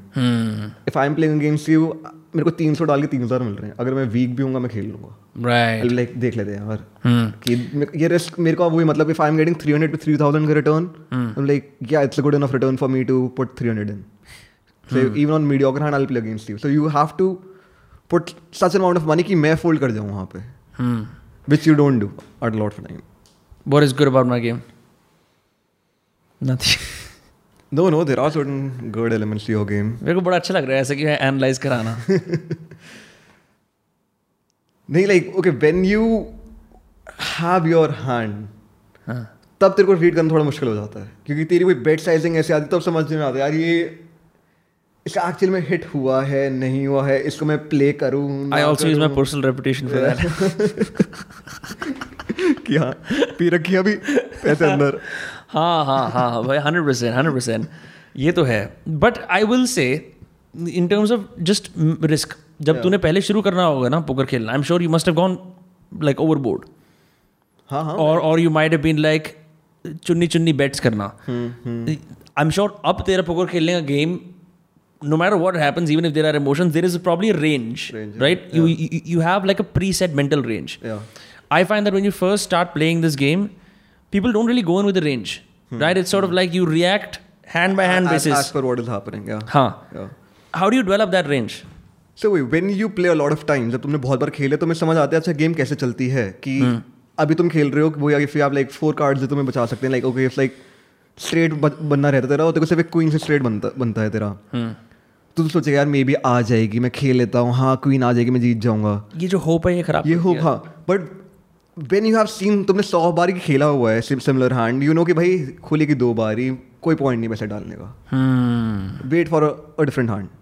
If I am playing against you मेरे को तीन सौ डाल के तीन हज़ार मिल रहे हैं अगर मैं वीक भी हूँ मैं खेल लूँगा right लाइक देख लेते हैं यार hmm. कि ये रिस्क मेरे को वही मतलब if I am getting three hundred three thousand का रिटर्न लाइक या it's good enough return for me to put three hundred in so even on mediocre hand I play against you so you have to put such amount of money कि मैं fold कर जाऊँ वहाँ पे. Which you don't do a lot of time What is good about my game? Nothing. No, no, there are certain good elements to your game. मेरे को बड़ा अच्छा लग रहा है ऐसे कि एनालाइज कराना नहीं like okay when you have your hand तब तेरे को रीड करना थोड़ा मुश्किल हो जाता है क्योंकि तेरी कोई बेड साइजिंग ऐसे आती है, तब समझ में आता यार ये इसका एक्चुअल में हिट हुआ है नहीं हुआ है इसको मैं प्ले करूँ I also use my personal reputation for that कि हाँ पी रखी अभी पैसे अंदर। हाँ हाँ हाँ भाई हंड्रेड परसेंट हंड्रेड परसेंट ये तो है। But I will say in terms of just risk जब yeah. तूने पहले शुरू करना होगा ना पोकर खेलना I am sure you must gone like overboard और और यू माइट बीन लाइक चुन्नी चुन्नी बैट्स करना. आई एम श्योर अब तेरा पोकर खेलने का game no matter what happens even if there are emotion there is probably range right you have like a preset mental range I find that when you first start playing this game people don't really go in with range right it's of like you react hand by hand basis हाँ how do you develop that range? So when you play a lot of time जब तुमने बहुत बार खेले तो मैं समझ आता है अच्छा गेम कैसे चलती है? कि अभी तुम खेल रहे हो वो if have like four cards तुम्हें बचा सकते हैं like okay if like straight बनना रहता तेरा और तेरे को सिर्फ़ एक क्वीन से स्ट्रेट बनता बनता है तेरा। तो तू सोचेगा यार मे बी आ जाएगी मैं खेल लेता हूँ हाँ क्वीन आ जाएगी मैं जीत जाऊँगा। ये जो होप है ये खराब ये कर हो but when you have seen तुमने सौ बार ही खेला हुआ है सिमिलर हैंड यू नो कि भाई खुलेगी दो बार ही कोई पॉइंट नहीं वैसे डालने का। Wait for a different a different hand.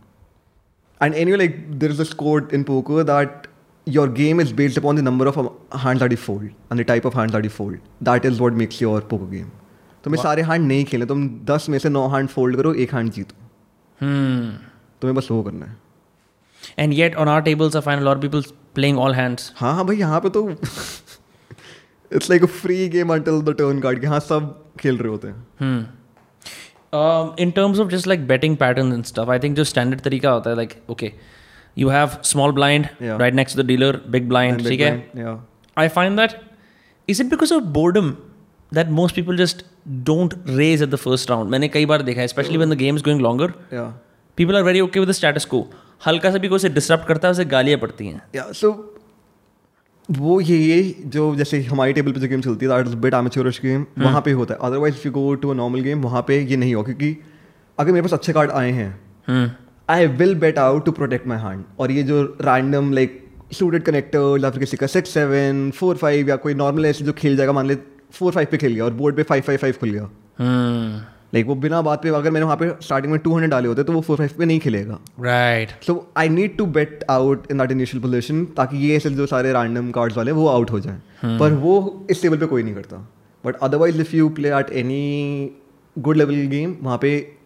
And anyway, like there is this quote in poker that your game is based upon the number of um, hands that you fold and the type of hands that you fold. That is what makes your poker game. तुम्हें सारे hand नहीं खेलने तुम दस में से नौ hand fold करो एक हैंड जीतो Hmm. तुम्हें बस वो करना है and yet on our tables i find a lot of people playing all hands हाँ हाँ भाई यहाँ पे तो it's like a free game until the turn card के हाँ सब खेल रहे होते हैं Hmm. Um, in terms of just like betting patterns and stuff, I think just standard तरीका होता है like okay, you have small blind Yeah. right next to the dealer, big blind, And ठीक big है? blind, yeah. I find that is it because of boredom that most people just don't raise at the first round? मैंने कई बार देखा है, especially when the game is going longer. Yeah. People are very okay with the status quo. हल्का सा भी कोई उसे disrupt करता है उसे गालियाँ पड़ती हैं. या सो वो ये ये जो जैसे हमारी टेबल पे जो गेम चलती है बिट एमेच्योरिश गेम वहाँ पे होता है। Otherwise if you go to a normal game वहाँ पे ये नहीं हो क्योंकि अगर मेरे पास अच्छे कार्ड आए हैं. I will bet out to protect my hand और ये जो रैंडम लाइक सूटेड कनेक्टर या फिर किसी का सिक्स सेवन फोर फाइव या कोई नॉर्मल ऐसे जो खेल जाएगा मान ले फोर फाइव पे खेल गया और बोर्ड पे फाइव फाइव फाइव खुल गया। Hmm. लाइक वो बिना बात पे अगर मैंने वहाँ पे स्टार्टिंग में टू हंड्रेड डाले होते तो वो फोर फाइव पे नहीं खेलेगा right so I need to bet out in that initial position ताकि ये ऐसे जो सारे रैंडम कार्ड्स वाले वो आउट हो जाएँ पर वो इस टेबल पे कोई नहीं करता but otherwise if you play at any good level game वहाँ पे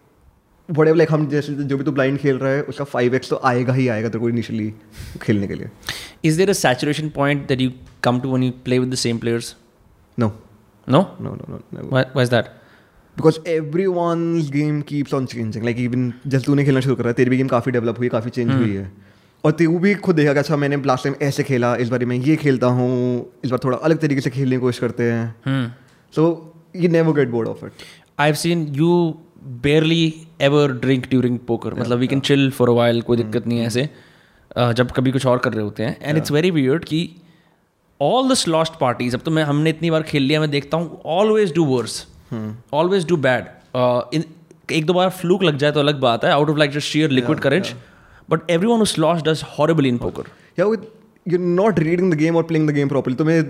एवर लाइक हम जैसे जो भी तो ब्लाइंड खेल रहा है उसका फाइव एक्स तो आएगा ही आएगा तेरे को इनिशियली खेलने के लिए is point that you come to when you play with the same players? No, No? no, no, no. Never. Why, why is that? Because every one game keeps on changing like even जैसे तूने खेलना शुरू करा तेरी भी game काफ़ी develop हुई काफ़ी चेंज हुई है। और तू भी खुद देखा कि अच्छा मैंने लास्ट टाइम ऐसे खेला इस बार मैं ये खेलता हूँ इस बार थोड़ा अलग तरीके से खेलने की कोशिश करते हैं। Hmm. So you never get bored of it I've seen you barely ever drink during poker. मतलब we can chill for a while, कोई दिक्कत नहीं है ऐसे। जब कभी कुछ और कर रहे होते हैं। एंड इट्स वेरी वियर्ड कि ऑल द लॉस्ट पार्टीज़ अब तो मैं हमने इतनी बार खेल लिया मैं देखता हूँ always do worse always do bad in एक दो बार फ्लूक लग जाए तो अलग बात है out of like just sheer liquid courage but every one lost does horrible in poker या with you not reading the game और प्लेइंग द गेम प्रॉपर्ली तुम्हें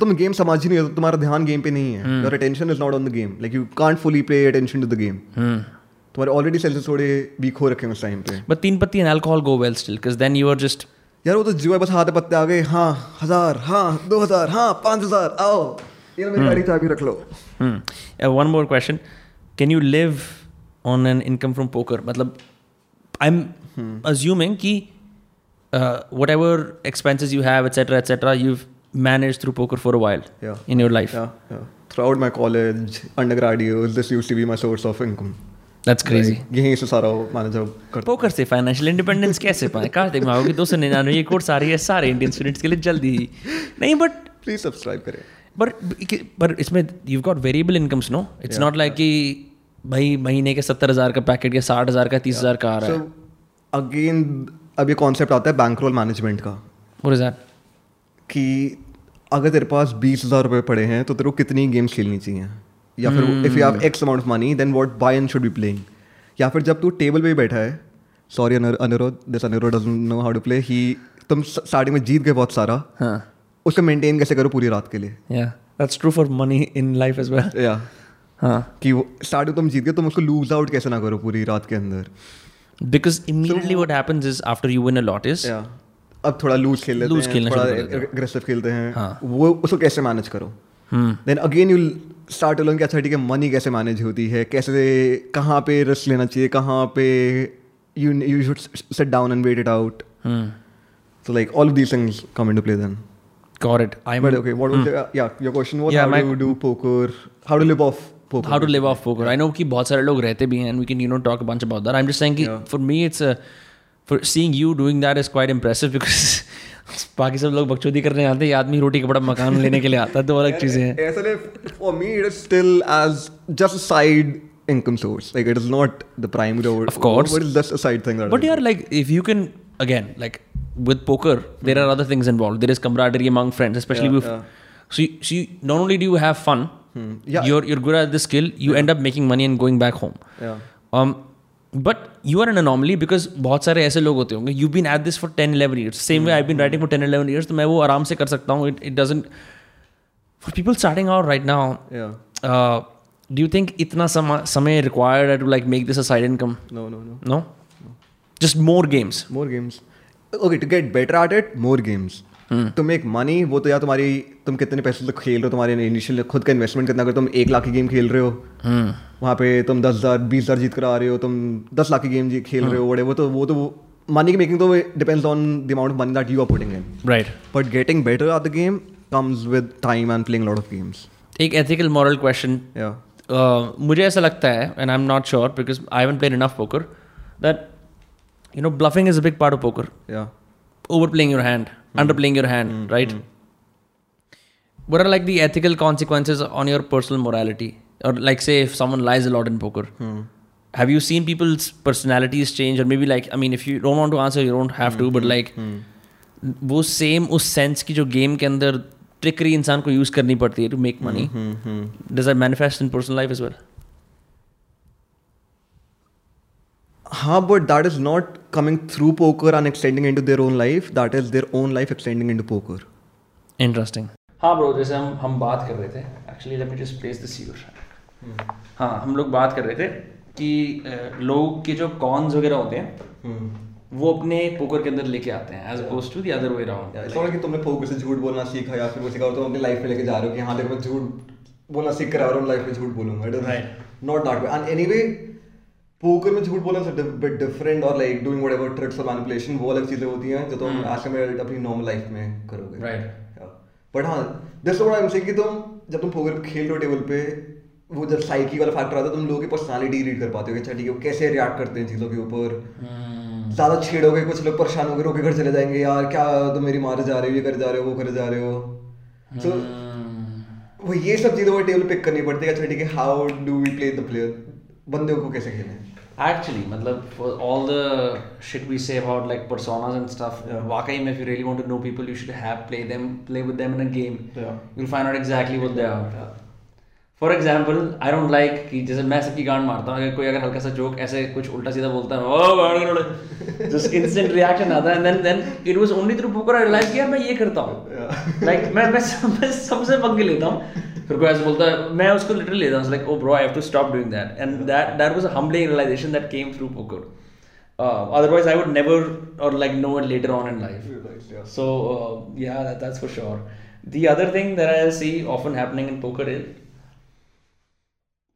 तुम गेम समझ ही नहीं हो तुम्हारा ध्यान गेम पे नहीं है. Your attention is not on the game like you can't fully pay attention to the game तुम्हारे ऑलरेडी सेल्स थोड़े वीक हो रखे हैं उस टाइम पे. But Teen Patti and alcohol go well still because then you are just यार वो तो जुआ बस हाथ पत्ते आ गए हाँ हज़ार हाँ दो हज़ार हाँ पाँच हज़ार आओ. ये मेरी गाड़ी चाबी रख लो Hmm. Uh, one more question. Can you live on an income from poker? मतलब I'm assuming कि uh, whatever expenses you have, etc., etc., you've managed through poker for a while Yeah. in your life. Yeah, yeah. Throughout my college, undergrad years, this used to be my source of income. That's crazy. Like, यहीं से सारा manage करता poker से financial independence कैसे पाए कार्तिक माओ की दो सौ निन्यानवे ये कोर्स आ रही है सारे इंडियन स्टूडेंट्स के लिए जल्दी ही नहीं बट प्लीज़ सब्सक्राइब करें पर पर इसमें you got variable incomes no it's not like कि भाई महीने के सत्तर हज़ार का पैकेट या साठ हज़ार का तीस हज़ार का आ रहा है। अगेन अब ये कॉन्सेप्ट आता है बैंक रोल मैनेजमेंट का। What is that? कि अगर तेरे पास बीस हज़ार रुपये पड़े हैं तो तेरे को कितनी गेम्स खेलनी चाहिए? या फिर if you have X amount of money then what buy and should be playing या फिर जब तू टेबल पे ही बैठा है sorry Anurodh this Anurodh doesn't know how to play ही तुम स्टार्टिंग में जीत गए बहुत सारा। हाँ। उसको मेंटेन कैसे करो पूरी रात के लिए? Yeah, that's true for money in life as well. या हाँ। कि स्टार्टिंग तुम जीत गए तुम उसको लूज आउट कैसे ना करो पूरी रात के अंदर? Because immediately what happens is after you win a lot is या अब थोड़ा लूज खेल लेते Loose हैं खेलना थोड़ा। अग्रेसिव खेलते हैं। हाँ। वो उसको कैसे मैनेज करो? Then again you start to learn कि अच्छा ठीक है मनी कैसे मैनेज होती है कैसे कहाँ पे रिस्क लेना चाहिए कहाँ पे you you should set down and wait it out. So like all of these things come into play then got it. I'm but okay what was या your question was Yeah, how my- do do poker how to live off poker how to live off poker. Yeah. I know कि बहुत सारे लोग रहते भी हैं and we can you know talk a bunch about that. I'm just saying कि Yeah. for me it's a for seeing you doing that is quite impressive because बाकी सब लोग बकचोदी करने आते हैं आदमी रोटी कपड़ा मकान लेने के लिए आता है तो अलग चीज़ें हैं ऐसा नहीं for me it is still as just a side income source like it is not the primary or Of course. but it's just a side thing that But yeah, like if you can again, like with poker, there are other things involved. There is camaraderie among friends, especially Yeah, with. yeah. So, you, so you, not only do you have fun, Yeah. you're you're good at the skill. You end up making money and going back home. yeah Um, but you are an anomaly because बहुत सारे ऐसे लोग होते होंगे you've been at this for 10 11 years same way I've been writing for 10 11 years तो मैं वो आराम से कर सकता हूँ it, it doesn't for people starting out right now yeah uh, do you think इतना समा, समय required to like make this a side income no no no no just more games more games okay to get better at it more games. To make money वो तो या तुम्हारी तुम कितने पैसे तक खेल रहे हो तुम्हारे इनिशियल खुद का इन्वेस्टमेंट कितना अगर तुम एक लाख की गेम खेल रहे हो वहाँ पे तुम दस हज़ार बीस हज़ार जीत कर आ रहे हो तुम दस लाख की गेम खेल रहे हो बड़े वो तो वो तो मनी की मेकिंग तो depends on the amount of money that you are putting in right. But getting better at the game comes with time and playing lot of games एक ethical moral question. या uh, मुझे ऐसा लगता है and I'm not sure because I haven't played enough poker that you know bluffing is a big part of poker या overplaying your hand, underplaying your hand, right? What are like the ethical consequences on your personal morality? Or like say if someone lies a lot in poker, have you seen people's personalities change? Or maybe like I mean, if you don't want to answer, you don't have to. But like वो same उस sense की जो game के अंदर trickery इंसान को use करनी पड़ती है to make money does that manifest in personal life as well हाँ but that is not coming through poker and extending into their own life that is their own life extending into poker interesting हाँ bro जैसे हम हम बात कर रहे थे। Actually let me just place this your हाँ हम लोग बात कर रहे थे कि लोग के जो कॉन्स वगैरह होते हैं वो अपने पोकर के अंदर लेके आते हैं as opposed to the other way it's कि तुमने पोकर से झूठ बोलना सीखा या फिर वो सीखा और तुम अपनी लाइफ में लेके जा रहे हो कि हाँ देखो मैं झूठ बोलना सीख कर आ रहा हूँ लाइफ में झूठ बोलूँगा it is Right. Not that way and anyway poker में झूठ बोलना इज़ बिट डिफरेंट और लाइक डूइंग व्हाटएवर ट्रिक्स और मैनिपुलेशन वो अलग चीज़ें होती हैं जो तुम आज में अपनी नॉर्मल लाइफ में करोगे। Right. बट हाँ this what I am saying कि तुम जब तुम पोकर खेल रहे हो टेबल पे वो जब साइकी वाला फैक्टर आता है तुम लोगों की पर्सनालिटी रीड कर पाते हो कि अच्छा ठीक है वो कैसे रिएक्ट करते हैं चीज़ों के ऊपर। Hmm. ज़्यादा छेड़ोगे कुछ लोग परेशान होकर रोके घर चले जाएँगे यार क्या तुम मेरी मारे जा रहे हो ये करे जा रहे हो वो करे जा रहे हो। सो Hmm. वो ये सब चीज़ें वो टेबल पिक करनी पड़ती है अच्छा ठीक है how do we play the player बंदे को कैसे खेलें? actually matlab, for all the shit we say about like personas and stuff yeah. if you really want to know people you should have play them play with them in a game yeah. you'll find out exactly what they are for example I don't like कि जैसे मैं सबकी गांड मारता हूँ कोई अगर हल्का सा जोक ऐसे कुछ उल्टा सीधा बोलता है ओह गांड गांड जस्ट इंस्टेंट रिएक्शन आता है। ये करता हूँ। लाइक मैं मैं सबसे सब सब लेता हूँ। फिर कोई ऐसे बोलता है मैं उसको लिटरली लेता हूँ। Like oh bro I to stop doing that and that that was a realization that came through poker otherwise I would never और like know it later on in life so या that's for sure The other thing that I see often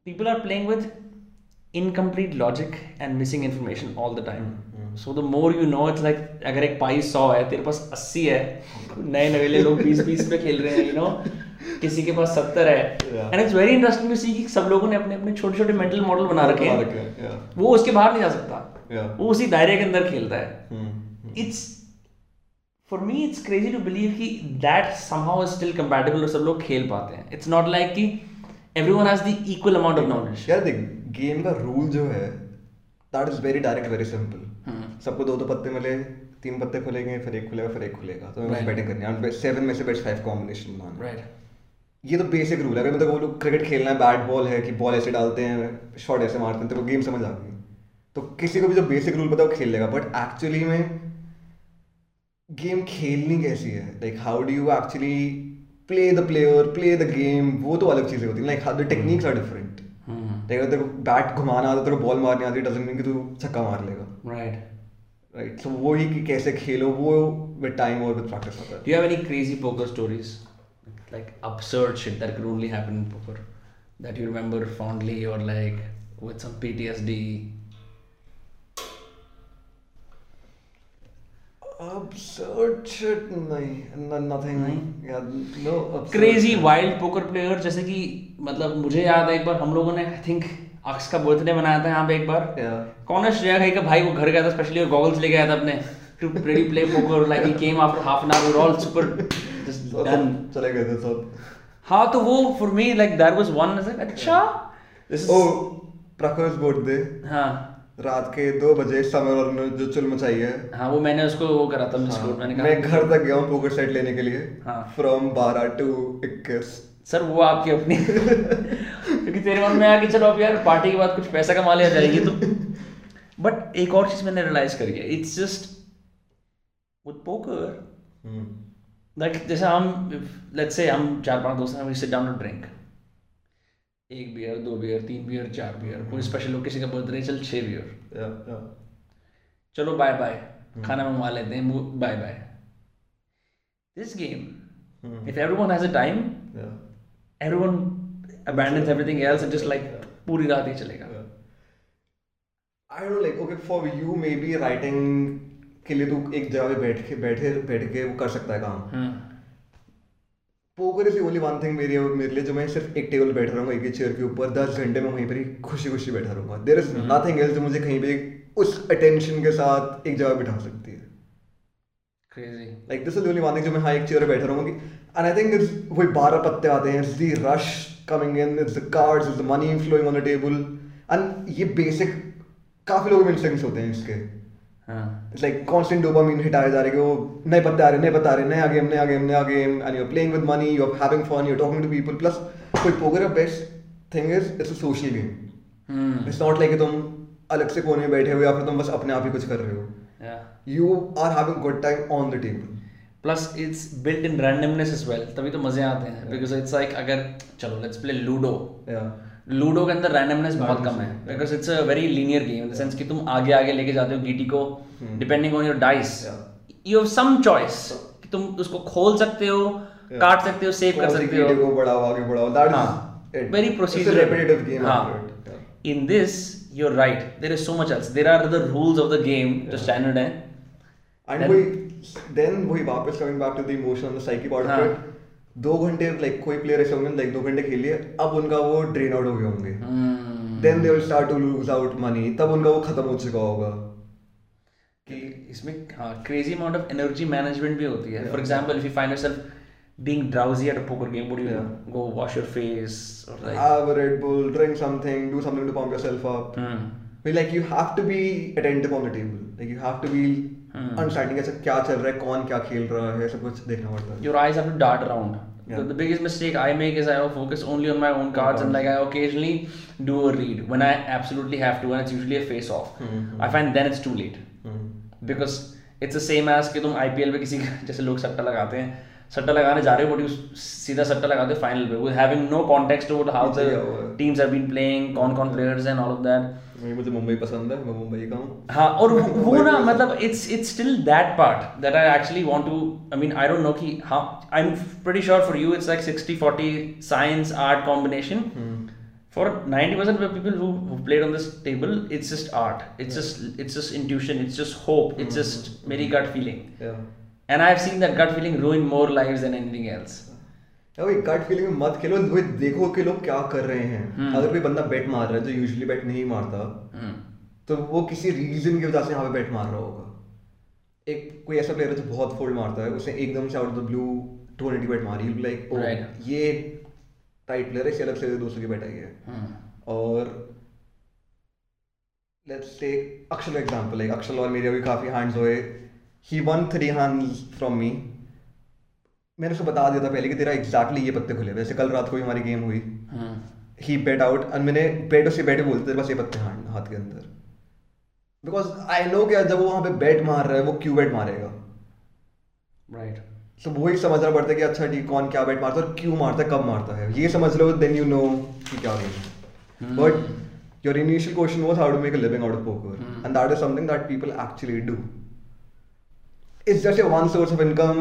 people are playing with incomplete logic and missing information all the time. So the more you know, it's like अगर एक pie सौ है तेरे पास अस्सी है नए नवेले लोग बीस बीस पे खेल रहे हैं यू नो किसी के पास सत्तर है and it's very interesting to see कि सब लोगों ने अपने अपने छोटे छोटे मेंटल मॉडल बना रखे हैं yeah. वो उसके बाहर नहीं जा सकता Yeah. वो उसी दायरे के अंदर खेलता है Hmm. it's for me it's crazy to believe कि that somehow is still compatible और सब लोग खेल पाते हैं it's not like कि everyone has the equal amount of knowledge. यार देख गेम का रूल जो है that is very direct very simple. सबको दो दो पत्ते मिले तीन पत्ते खुलेंगे फिर एक खुलेगा फिर एक खुलेगा। तो Right. बैटिंग करनी है। सेवन में से बेस्ट फाइव कॉम्बिनेशन बनाना right. ये तो बेसिक रूल है। अगर मतलब वो लोग क्रिकेट खेलना है बैट बॉल है कि बॉल ऐसे डालते हैं शॉट ऐसे मारते हैं तो वो गेम समझ आ गई। तो किसी को भी जो बेसिक रूल पता है वो खेल लेगा। बट एक्चुअली में गेम खेलनी कैसी है? Like how do you actually play the player play the game वो तो अलग चीज़ें होती like the techniques are different like अगर तेरे को बैट घुमाना आता तेरे को बॉल मारने आती डजन मीन कि तू छक्का मार लेगा। राइट राइट सो वो ही कि कैसे खेलो वो विद टाइम और विद प्रैक्टिस होता है। Do have any crazy poker stories like absurd shit that can only happen in poker that you remember fondly और like with some PTSD absurd shit. नहीं n- nothing yeah no absurd crazy shit. Wild poker player जैसे कि मतलब मुझे याद है एक बार हम लोगों ने आई थिंक अक्स का बर्थडे मनाया था यहाँ पे एक बार। Yeah. कौन है श्रेया घई का भाई? वो घर गया था स्पेशली और गॉगल्स लेके आया था अपने। To ready play poker like he came after half an hour all super just done चले गए थे सब। हाँ तो वो for me like that was one अच्छा. This oh is Prakhar birthday हाँ। रात के दो बजे समर और ने जो चुल मचाई है। हाँ वो मैंने उसको वो करा था मिस हाँ, मैंने कहा मैं घर तक गया हूँ पोकर सेट लेने के लिए। हाँ। फ्रॉम बारह टू इक्कीस। सर वो आपकी अपनी क्योंकि तेरे मन में आया कि चलो अब यार पार्टी के बाद कुछ पैसा कमा लिया जाएगी तो। बट एक और चीज़ मैंने रियलाइज़ करी है it's just with poker like जैसे हम लेट्स से हम चार पाँच दोस्त हैं we sit down to drink एक बियर दो बियर तीन बियर चार बियर कोई स्पेशल लोग किसी का बर्थडे चल छह बियर चलो बाय बाय खाना मंगवा लेते हैं bye bye this game if everyone has a time everyone abandons everything else and just like पूरी रात ही चलेगा। I don't like okay for you maybe writing के लिए तू एक जगह पे बैठ के बैठे बैठ के वो कर सकता है काम। हम्म poker is only one thing मेरे मेरे लिए जो मैं सिर्फ़ एक टेबल बैठ रहूँगा एक ही चेयर के ऊपर दस घंटे में वहीं पर ही खुशी खुशी बैठा रहूँगा। देर इज़ नथिंग एल्स जो मुझे कहीं पे उस अटेंशन के साथ एक जगह बिठा सकती है। Crazy like this is only one thing जो मैं हाँ एक चेयर बैठा रहूँगा एंड आई थिंक इट्स वही बारह पत्ते आते हैं it's the rush coming in it's the cards it's the money flowing on the table and ये बेसिक काफ़ी लोगों में इंस्टिंक्ट्स होते हैं इसके। हाँ It's like constant dopamine hit आए जा रहे वो नए पत्ते आ रहे नए पत्ते आ रहे नया गेम नया गेम नया game and you're playing with money you're having fun you're talking to people plus कोई पोकर का best thing is it's a social game हम्म it's not like कि तुम अलग से कोने में बैठे हो या फिर तुम बस अपने आप ही कुछ कर रहे हो you are having good time on the table plus it's built in randomness as well तभी तो मज़े आते हैं because it's like अगर चलो let's play ludo yeah ludo के अंदर रैंडमनेस बहुत कम है because it's a very linear game in the sense कि तुम आगे आगे लेके जाते हो गीटी को depending on your dice you have some choice कि तुम उसको खोल सकते हो काट सकते हो सेव कर सी सकते हो को बढ़ाओ आगे बढ़ाओ is हाँ a procedural repetitive game हाँ. Yeah. in this you're right. There is so much else. There are the rules of the game जो standard हैं. And Then- वही then वही वापस coming back to the emotion and the psyche part हाँ. of it. दो घंटे like कोई player ऐसे होंगे लाइक दो घंटे खेलिए अब उनका वो ड्रेन आउट हो गए होंगे। Then they will start to lose out money तब उनका वो खत्म हो चुका होगा। कि इसमें crazy amount of energy management भी होती है। For example if you find yourself being drowsy at a poker game what do you go wash your face और like have a Red Bull drink something do something to pump yourself up like you have to be attentive on the table like you have to be Hmm. understanding ऐसा क्या चल रहा है कौन क्या खेल रहा है सब कुछ देखना पड़ता है your eyes have to dart around. Yeah. The, the biggest mistake I make is I focus only on my own cards and like I occasionally do a read when I absolutely have to and it's usually a face off. Mm-hmm. I find then it's too late hmm. because it's the same as कि तुम IPL में किसी जैसे लोग सट्टा लगाते हैं सट्टा लगाने जा रहे हो बट यू सीधा सट्टा लगाते हो फाइनल पे with having no context over how the पीछे क्या हुआ है। teams have been playing कौन कौन and all of that वही मुझे मुंबई पसंद है मैं मुंबई का हूँ हाँ और वो ना मतलब it's it's still that part that I actually want to I mean I don't know कि हाँ I'm pretty sure for you it's like 60 40 science art combination for 90% of people who who played on this table it's just art it's just it's just intuition it's just hope it's just मेरी gut feeling Yeah. and I've seen that gut feeling ruin more lives than anything else या वही gut feeling में मत खेलो देखो कि लोग क्या कर रहे हैं हम्म। अगर कोई बंदा बेट मार रहा है जो यूजुअली बेट नहीं मारता Hmm. तो वो किसी रीजन की वजह से यहाँ पे बेट मार रहा होगा एक कोई ऐसा प्लेयर है जो बहुत फोल्ड मारता है उसने एकदम से out of the blue two hundred bet मारी लाइक Right. ये टाइट प्लेयर है इसे अलग से दोस्तों की बेट आई है Hmm. और let's take Akshal example like Akshal और मेरे भी काफ़ी हैंड्स हुए ही one three hands from me मैंने उसको बता दिया था पहले कि तेरा एग्जैक्टली ये पत्ते खुले। जैसे कल रात को भी हमारी गेम हुई. ही। बेट आउट एंड मैंने बेट उससे बैठे बोलते तेरे पास ये पत्ते हाथ हाथ के अंदर। बिकॉज़ आई नो कि जब वो वहाँ पे बैट मार रहा है वो क्यों बैट मारेगा? Right. तो वही समझना पड़ता है कि अच्छा ठीक कौन क्या बैट मारता है और क्यों मारता है कब मारता है। ये समझ लो देन यू नो कि क्या गेम है। But your initial question was how to make a living out of poker. And that is something that people actually do it's just one source of income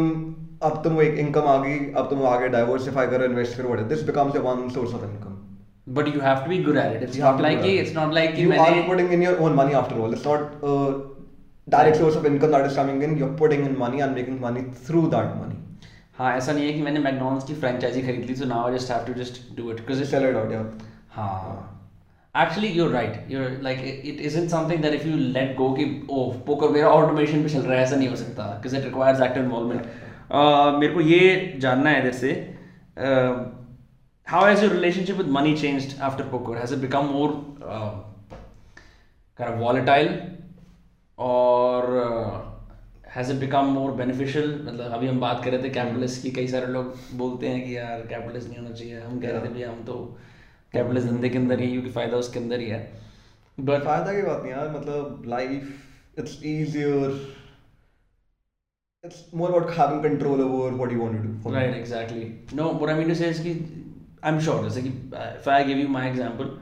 अब तुम एक income आ गई अब तुम आगे डाइवर्सिफाई करो इन्वेस्ट करो what this becomes a one source of income but you have to be good at it it's not like it's not like you are putting in your own money after all it's not direct source of income that is coming in you are putting in money and making money through that money हाँ ऐसा नहीं है कि मैंने McDonald's की franchise खरीद ली so now I just have to just do it because it's sell out या हाँ। Actually you right you like it is in something that if you let go कि ओ पोकर मेरा automation पे चल रहा है ऐसा नहीं हो सकता because it requires active yeah. Uh, मेरे को ये जानना है इधर से how has your relationship with money changed after poker? Has it become more uh, kind of volatile? और has it become more beneficial मतलब अभी हम बात कर रहे थे कैपिटलिस्ट की कई सारे लोग बोलते हैं कि यार कैपिटलिस्ट नहीं होना चाहिए। हम कह रहे थे भैया हम तो कैपिटलिस्ट धंधे के अंदर ही क्योंकि फ़ायदा उसके अंदर ही है। बट फ़ायदा की बात नहीं यार मतलब life it's easier It's more about having control over what you want to do right exactly no what I mean to say is कि आई एम श्योर जैसे कि if I give you my example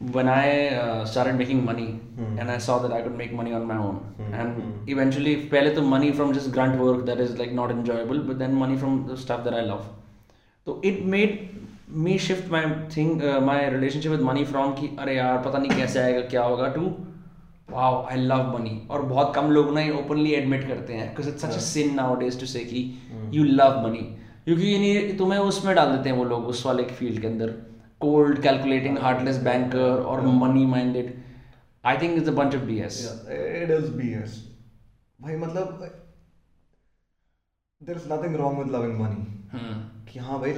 when I uh, started making money Hmm. and I saw that I could make money on my own Hmm. and Hmm. eventually पहले तो money from just grunt work that is like not enjoyable but then money from the stuff that I love तो it made me shift my thing uh, my relationship with money from कि अरे यार पता नहीं कैसे आएगा क्या होगा to wow I love money और बहुत कम लोग ना ये openly admit करते हैं because it's such a sin nowadays to say कि you love money क्योंकि ये नहीं तुम्हें उसमें डाल देते हैं वो लोग उस वाले फ़ील्ड के अंदर cold calculating heartless banker or money minded I think it's a bunch of BS Yeah, it is BS. भाई मतलब is nothing wrong with loving money. hmm. कि हाँ भाई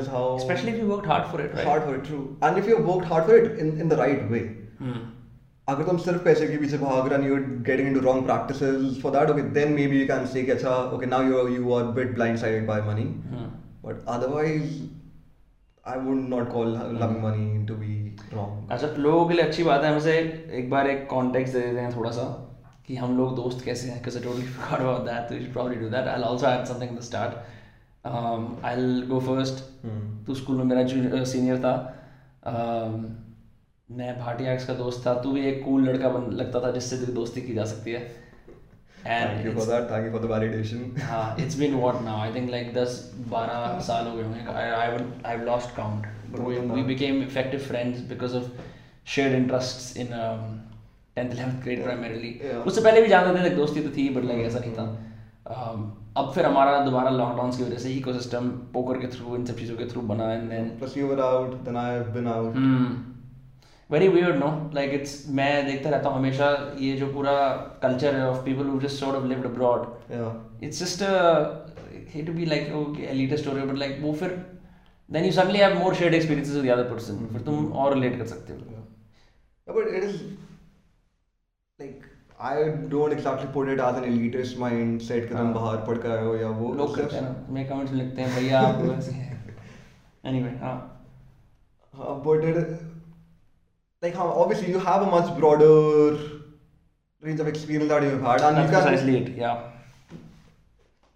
is how especially if you worked hard for it right hard for it true and if you have worked hard for it in in the right way. hmm. अगर तुम सिर्फ़ पैसे के पीछे भाग रहा you getting into wrong practice for that okay then maybe you can see अच्छा okay now you you are bit blindsided by money but otherwise I would not call love money to be wrong अच्छा लोगों के लिए अच्छी बात है हमसे एक बार एक कॉन्टेक्ट दे देते हैं थोड़ा सा कि हम लोग दोस्त कैसे हैं कैसे totally forgot about that you probably do that I also had something in the start I will go first to school में मेरा सीनियर था. Um, मैं भाटिया का दोस्त था तू भी एक कूल लड़का बन लगता था जिससे दोस्ती की जा सकती है। um, उससे पहले भी जानते थे दोस्ती तो थी बट लाइक ऐसा नहीं था। um, अब फिर हमारा दोबारा लॉकडाउन की वजह से इको सिस्टम पोकर के थ्रू इन सब चीज़ों के थ्रू बना very weird no like it's मैं देखता रहता हूँ हमेशा ये जो पूरा कल्चर है of people who just sort of lived abroad Yeah. it's just a hate to be like okay elitist story but like वो फिर then you suddenly have more shared experiences with the other person फिर तुम और relate कर सकते हो but it is like I don't exactly put it as an elitist mindset कि तुम हाँ. बाहर पढ़ कर आए हो या वो लोग करते हैं ना मेरे कमेंट्स में लिखते हैं भैया आप हैं anyway हाँ हाँ, but it like हाँ, obviously you have a much broader range of experience that you've had and that's you can precisely it yeah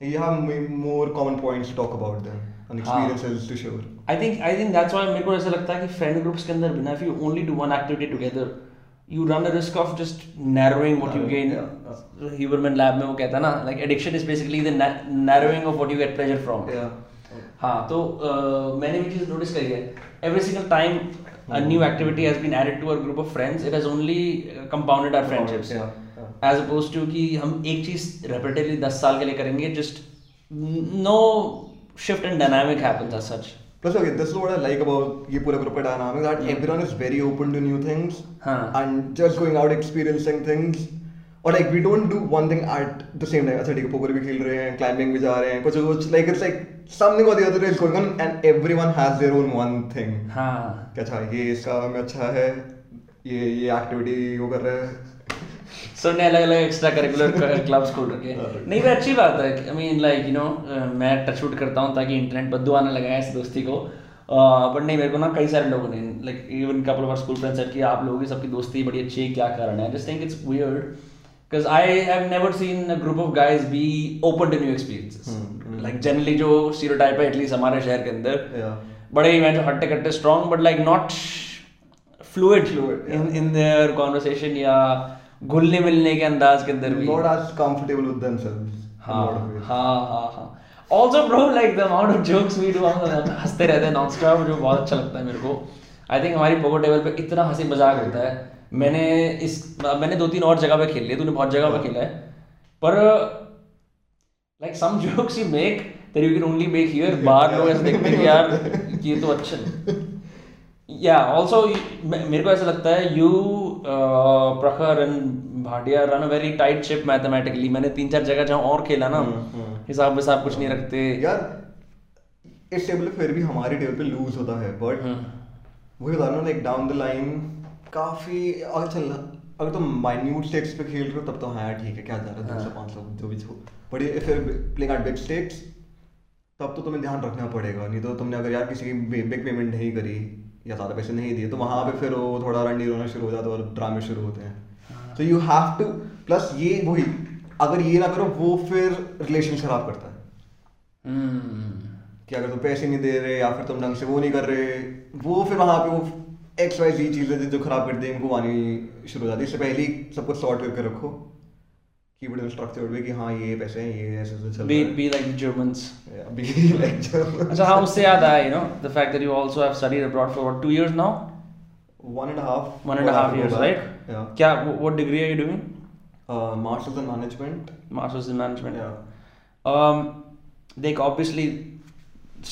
you have m- more common points to talk about them and हाँ. experiences to share. I think I think that's why मेरे को ऐसा लगता है कि friend groups के अंदर बिना if you only do one activity together you run a risk of just narrowing what you gain Yeah, Huberman lab में वो कहता है ना like addiction is basically the na- narrowing of what you get pleasure from Yeah. हाँ तो uh, मैंने भी चीज़ notice करी है every single time a new activity has been added to our group of friends it has only uh, compounded our friendships Yeah, yeah. as opposed to कि हम एक चीज़ repeatedly 10 साल के लिए करेंगे just no shift in dynamic happens as such Plus, okay, this is what I like about ये पूरा group का dynamic that everyone is very open to new things हाँ. and just going out experiencing things. Or like we don't do one thing at the same time. अच्छा ठीक है poker भी खेल रहे हैं, climbing भी जा रहे हैं, कुछ कुछ like it's like something or the other is going on and everyone has their own one thing. हाँ कि अच्छा ये इसका में अच्छा है, ये ये एक्टिविटी वो कर रहे हैं. सबने अलग अलग एक्स्ट्रा करिकुलर क्लब्स खोल रखे हैं नहीं वो अच्छी बात है I mean like you know मैं टच वुड करता हूँ ताकि इंटरनेट बद्दू आने लगा है इस दोस्ती को बट नहीं मेरे को ना कई सारे लोगों ने like even couple of school friends कि आप लोगों की सबकी दोस्ती बड़ी अच्छी है क्या कारण है just think it's weird because I have never seen a group of guys be open to new experiences like generally जो स्टीरियोटाइप है एटलीस्ट हमारे शहर के अंदर Yeah. बड़े इवेंट हट्टे कट्टे strong but like not fluid Fluid, in in their conversation या घुलने मिलने के अंदाज के अंदर भी Not as comfortable with themselves. हाँ of. हाँ हाँ हाँ also bro like the amount of jokes we do हम हँसते रहते हैं स्टॉप जो बहुत अच्छा लगता है मेरे को आई थिंक हमारी पोको टेबल पे इतना हँसी मज़ाक होता है मैंने इस मैंने दो तीन और जगह पे खेल लिया तूने बहुत जगह पे खेला है। पर like some jokes you make that you can only make here बाहर लोग ऐसे देखते हैं यार कि ये तो अच्छा या ऑल्सो मेरे को ऐसा लगता है you Prakhar and Bhatia run a very tight ship mathematically मैंने तीन चार जगह जहाँ और खेला ना हिसाब विसाब कुछ नहीं रखते। यार इस टेबल पे फिर भी हमारी टेबल पे लूज होता है बट वही बता रहा हूँ लाइक डाउन द लाइन काफ़ी अगर चल अगर तुम माइन्यूट स्टेक्स पे खेल रहे हो तब तो हाँ यार ठीक है क्या जा रहा है दो सौ पाँच सौ जो भी हो बट ये फिर प्लेइंग एट बिग स्टेक्स तब तो तुम्हें ध्यान रखना पड़ेगा नहीं तो तुमने अगर यार किसी की बिग पेमेंट नहीं करी या ज़्यादा पैसे नहीं दिए तो वहाँ पे फिर वो थोड़ा रंडी रोना शुरू हो जाता है और ड्रामे शुरू होते हैं। तो यू हैव टू प्लस ये वही अगर ये ना करो वो फिर रिलेशन खराब करता है। हम्म। कि अगर तुम पैसे नहीं दे रहे या फिर तुम ढंग से वो नहीं कर रहे वो फिर वहाँ पे वो एक्स वाई जी चीज़ें जो खराब करती हैं इनको आनी शुरू हो जाती है। इससे पहले ही सब कुछ सॉर्ट करके रखो। कीवर्ड में स्ट्रक्चर में कि हाँ ये पैसे हैं ये ऐसे ऐसे चल बी रहा बी लाइक जर्मन्स है अभी लेक्चर अच्छा हाँ उससे याद आया you know the fact that you also have studied abroad for what 2 years now one and half one and half years right क्या what degree are you doing masters in management in management. या um like obviously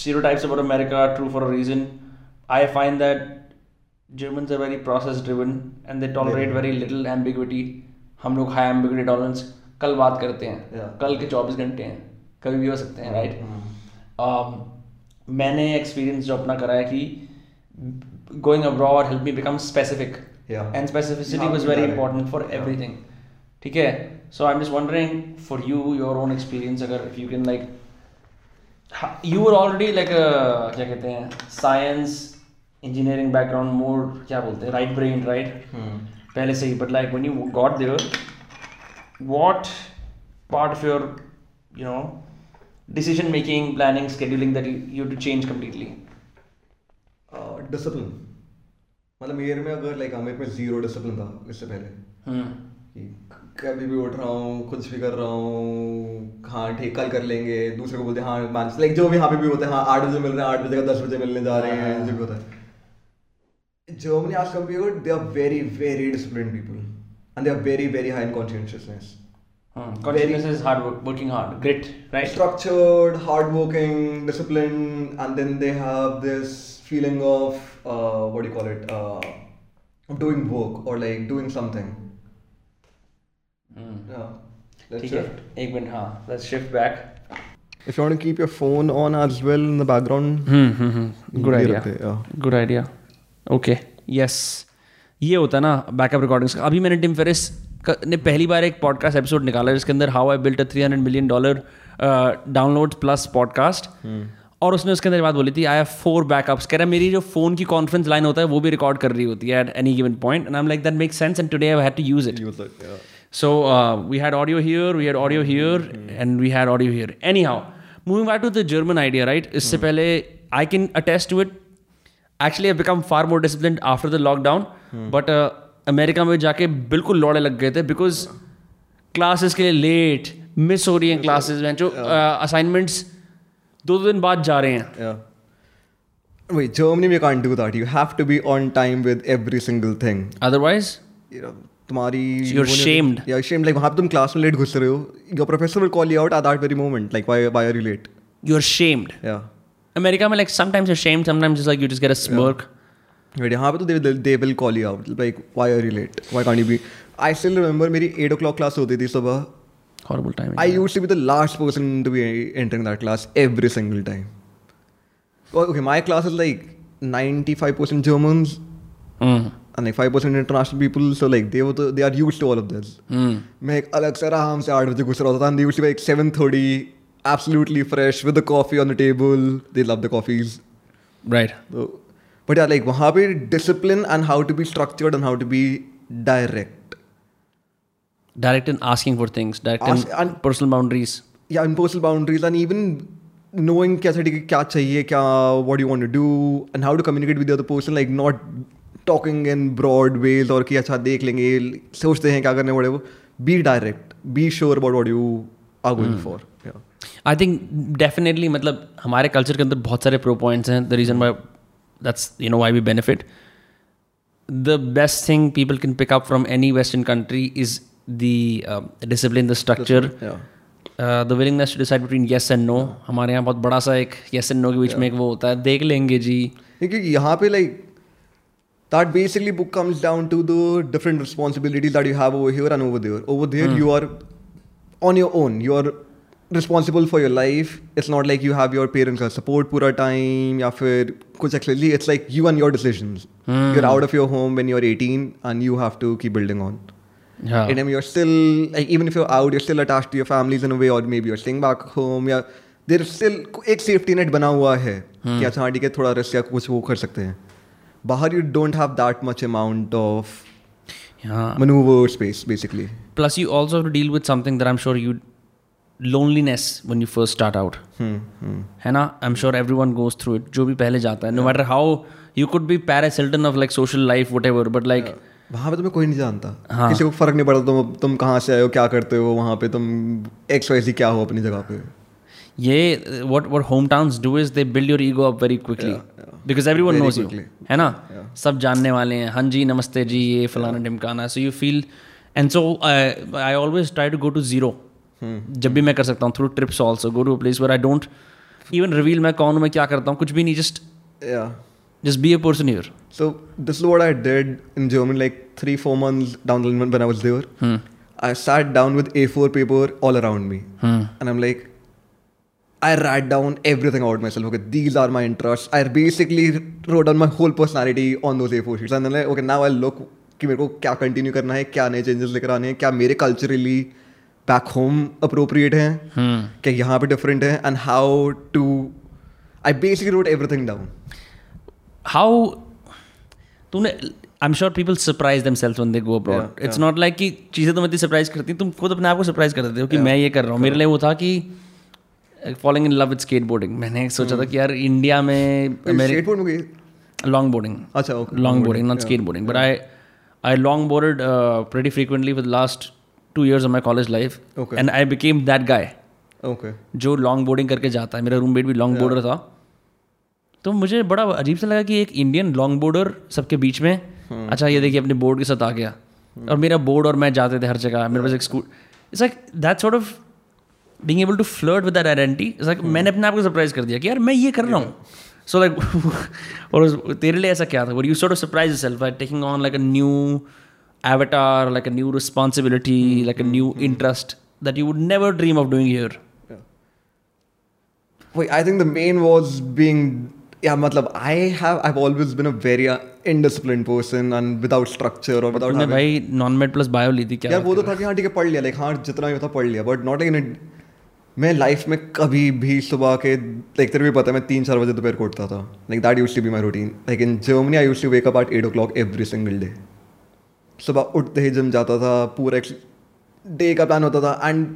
stereotypes about america are true for a reason. I find that germans are very process driven and they tolerate very little ambiguity. हम लोग high ambiguity tolerance कल बात करते हैं Yeah. कल के 24 घंटे हैं कभी भी हो सकते हैं राइट um, मैंने एक्सपीरियंस जो अपना करा है कि going abroad help me become specific. And specificity was very important for. Everything ठीक है? So I am just wondering for you your own experience अगर if you can like you are already like क्या कहते हैं science engineering background more क्या बोलते हैं right brain right पहले से ही but like when you got there what part of your you know decision making planning scheduling that you, you have to change completely? Discipline मतलब मेरे में अगर like मेरे में ज़ीरो डिसिप्लिन था इससे पहले। hmm. कि कभी भी उठ रहा हूँ कुछ भी कर रहा हूँ हाँ ठीक कल कर लेंगे दूसरे को बोलते हैं हाँ मान लाइक जो भी यहाँ पे भी होते हैं हाँ आठ बजे मिल रहे हैं आठ बजे का दस बजे मिलने जा रहे हैं। जो भी होता है। Germany, as compared, they are very, very disciplined people, and they are very, very high in conscientiousness. Consciousness is hard work, working hard, grit, right? Structured, hardworking, disciplined, and then they have this feeling of uh, what do you call it? Uh, doing work or like doing something. Yeah. Let's ठीक है shift. एक minute हाँ let's shift back If you want to keep your phone on as well in the background, good ये idea रखते हैं, yeah. Good idea Okay yes ये होता है ना बैकअप रिकॉर्डिंग्स का अभी मैंने टिम फेरिस ने पहली बार एक पॉडकास्ट एपिसोड निकाला जिसके अंदर how I built a three hundred million dollar download plus podcast और उसने उसके अंदर बात बोली थी आई हैव फोर बैकअप्स कह रहा मेरी जो फ़ोन की कॉन्फ्रेंस लाइन होता है वो भी रिकॉर्ड कर रही होती है at any given point and I am like that make sense and today I had to use it. So uh, we had audio here, we had audio here, and we had audio here. Anyhow, moving back to the German idea, right? इससे पहले I can attest to it. Actually I become far more discipline after the lockdown but America में जाके बिल्कुल लौड़े लग गए थे because classes के लिए लेट मिस हो रही हैं क्लासेस में जो असाइनमेंट्स दो uh, दो दिन बाद जा रहे हैं। वही जर्मनी में can't do that you have to be on time with every single thing otherwise तुम्हारी शेम्ड लाइक वहाँ क्लास में लेट घुस रहे हो। Your professor call you out at very moment like why are you late you are shamed या America में like sometimes you shamed sometimes it's like you just get a smirk Wait, यहाँ पे तो they, they will call you out. Like why are you late? Why can't you be? I still remember मेरी 8 o'clock class होती थी सुबह. Horrible time I used to be the last person to be entering that class every single time. Oh, Okay, my class is like 95% Germans and like 5% international people. So like they were the, they are used to all of this. मैं एक अलग से आराम से आठ बजे घुस रहा होता था and they used to be like 7:30 absolutely fresh with the coffee on the table. They love the coffees. Right So, but yeah, like वहाँ पे discipline and how to be structured and how to be direct. direct in asking for things, direct Ask- in and- personal boundaries. yeah impersonal boundaries and even knowing क्या चाहिए क्या चाहिए क्या what you want to do and how to communicate with the other person like not talking in broad ways और कि अच्छा देख लेंगे सोचते हैं क्या करने whatever be direct be sure about what you are going for yeah I think definitely मतलब हमारे कल्चर के अंदर बहुत सारे प्रो पॉइंट्स हैं. The reason why that's you know why we benefit the best thing people can pick up from any western country is the discipline the structure the willingness to decide between yes and no हमारे यहाँ बहुत बड़ा सा एक yes and no के बीच में एक वो होता है. देख लेंगे जी. क्योंकि यहाँ पे like that basically book comes down to the different responsibilities that you have over here and over there. Over there you are on your own. You are responsible for your life it's not like you have your parents का support पूरा time या फिर कुछ actually it's like you and your decisions you're out of your home when you're 18 and you have to keep building on हाँ and then you're still like even if you're out you're still attached to your families in a way or maybe you're staying back home या there is still एक safety net बना हुआ है कि अच्छा हाँ ठीक है थोड़ा रिस्क या कुछ वो कर सकते हैं बाहर you don't have that much amount of हाँ maneuver space basically plus you also have to deal with something that i'm sure you loneliness when you first start out. है ना? I am sure everyone goes through it जो भी पहले जाता है no matter how you could be Paris Hilton of like social life whatever but like वहाँ पे तुम्हें कोई नहीं जानता। हाँ। किसी को फ़र्क नहीं पड़ता तुम तुम कहाँ से आए हो क्या करते हो वहाँ पे तुम एक्स वाई सी क्या हो अपनी जगह पे। ये what what hometowns do is they build your ego up very quickly. Because everyone Very knows you quickly. है ना? सब जानने वाले हैं। हाँ जी नमस्ते जी ये फलाना ढिमकाना। So you feel and so I I always to to go to zero. जब भी मैं कर सकता हूँ through trips also go to a place where I don't even reveal मैं कौन मैं क्या करता हूँ कुछ भी नहीं yeah just be a person here So this is what I did in Germany, like three, four months down the line when I was there. hmm. I sat down with A4 paper all around me, hmm. and I'm like, I write down everything about myself. Okay, these are my interests. I basically wrote down my whole personality on those A4 sheets, and then like, okay, now I look कि मेरे को क्या continue करना है क्या नए changes लेकर आने हैं क्या मेरे कल्चरली बैक होम अप्रोप्रिएट हैं क्या यहाँ पे डिफरेंट है and how to I basically wrote everything down how तूने I am sure people surprise them when they go abroad it's not like कि चीज़ें तुम इतनी सरप्राइज़ करती तुम खुद अपने आप को सरप्राइज़ कर देते हो कि yeah. मैं ये कर रहा हूँ। मेरे लिए वो था कि following in love with skateboarding मैंने सोचा था कि यार इंडिया में लॉन्ग बोर्डिंग अच्छा okay boarding boarding, not skateboarding. But I, I long boarded uh, pretty frequently for the last of my college life and I became that I became that guy okay जो long boarding करके जाता है। मेरा roommate भी longboarder था। तो मुझे बड़ा अजीब सा लगा कि एक इंडियन लॉन्ग बोर्डर सबके बीच में अच्छा ये देखिए अपने बोर्ड के साथ आ गया। और मेरा बोर्ड और मैं जाते थे हर जगह। मेरे पास एक school it's like that sort of being able to flirt with identity it's like मैंने अपने आप को सरप्राइज़ कर दिया कि यार मैं ये कर रहा हूँ। सो लाइक और तेरे लिए ऐसा क्या था? You sort of surprise yourself by taking on like a new avatar like a new responsibility mm-hmm. like a new interest that you would never dream of doing here Yeah. Wait, I think the main was being yeah, matlab, I have I've always been a very uh, indisciplined person and without structure or without having भाई non med plus bio ली थी क्या यार वो तो था कि हाँ ठीक है पढ़ लिया लाइक हाँ जितना भी होता पढ़ लिया बट नॉट लाइक मैं लाइफ में कभी भी सुबह के लाइक तेरे भी पता है मैं तीन चार बजे दोपहर को उठता था like that used to be my routine like in Germany I used to wake up at eight o'clock every single day सुबह उठते ही जिम जाता था पूरे डे का प्लान होता था एंड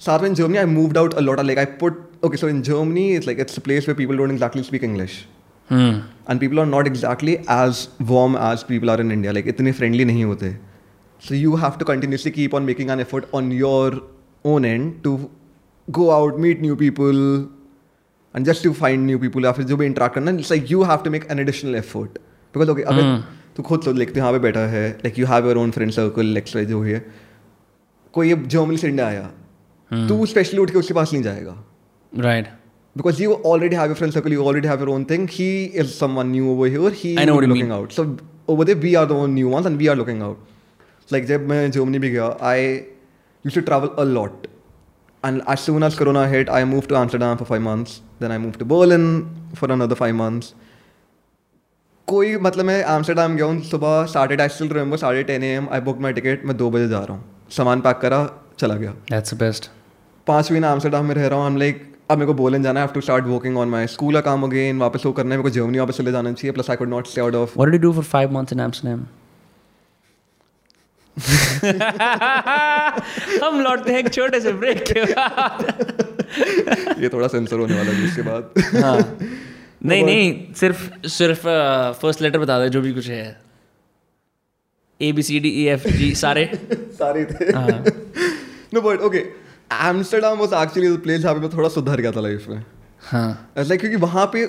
साथ में in Germany I move out a lot like I put okay so in Germany it's like it's place where people don't exactly speak English and people are not exactly as warm as people are in India like इतने friendly नहीं होते. So you have to continuously keep on making an effort on your own and to go out meet new people and just to find new people या फिर जो भी interact करना it's like you have to make an additional effort because okay अगर hmm. तो खुद सोच लेखते यहाँ पे बैठा है like you have your own friend circle exercise हो है। कोई जर्मनी से इंडिया आया। तू स्पेशली उठ के उसके पास नहीं जाएगा। Right because you already have your friend circle you already have your own thing he is someone new over here he I looking out so over there we are the own new ones and we are looking out like जब मैं Germany भी गया I you to travel a lot and as soon as corona hit I move to Amsterdam for five months then I move to Berlin for another five months कोई मतलब मैं Amsterdam गया हूँ सुबह साढ़े आई स्टिल रिमेंबर साढ़े ten A M I book my ticket मैं दो बजे जा रहा हूँ। सामान पैक करा चला गया। दैट्स बेस्ट पाँच महीना एम्स्टरडेम में रह रहा हूँ हम लाइक अब मेरे को बोलन जाना है to start working on my school का काम अगेन वापस वो करना है मेरे को जर्मनी वापस चले जाना चाहिए plus I could not stay out of you do for five months in Amsterdam? हम लौटते हैं एक छोटे से ब्रेक के बाद। ये थोड़ा सेंसर होने वाला है इसके बाद। हाँ। नहीं नहीं सिर्फ़ सिर्फ़ फ़र्स्ट लेटर बता दे जो भी कुछ है। A B C D E F G सारे। सारे थे। हाँ। No but okay Amsterdam was actually the place जहाँ पे मैं थोड़ा सुधर गया था लाइफ में। हाँ। लाइक क्योंकि वहाँ पे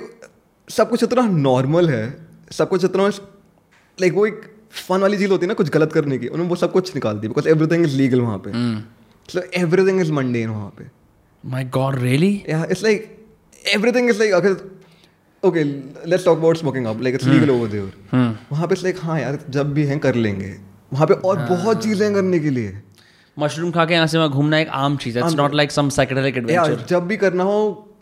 सब कुछ इतना नॉर्मल है सब कुछ इतना लाइक वो एक फन वाली चीज़ होती है ना कुछ गलत करने की उन्होंने वो सब कुछ निकाल दी बिकॉज़ एवरीथिंग इज़ लीगल वहाँ पे। सो एवरीथिंग इज़ मंडेन वहाँ पे। My God really Yeah, it's like everything is like okay, let's talk about smoking up like it's legal over there वहाँ पे लाइक हाँ हाँ यार जब भी हैं कर लेंगे। वहाँ पे और बहुत चीज़ें करने के लिए। मशरूम खा के यहाँ से वहाँ घूमना एक आम चीज़ है। It's not like some psychedelic यार एडवेंचर जब भी करना हो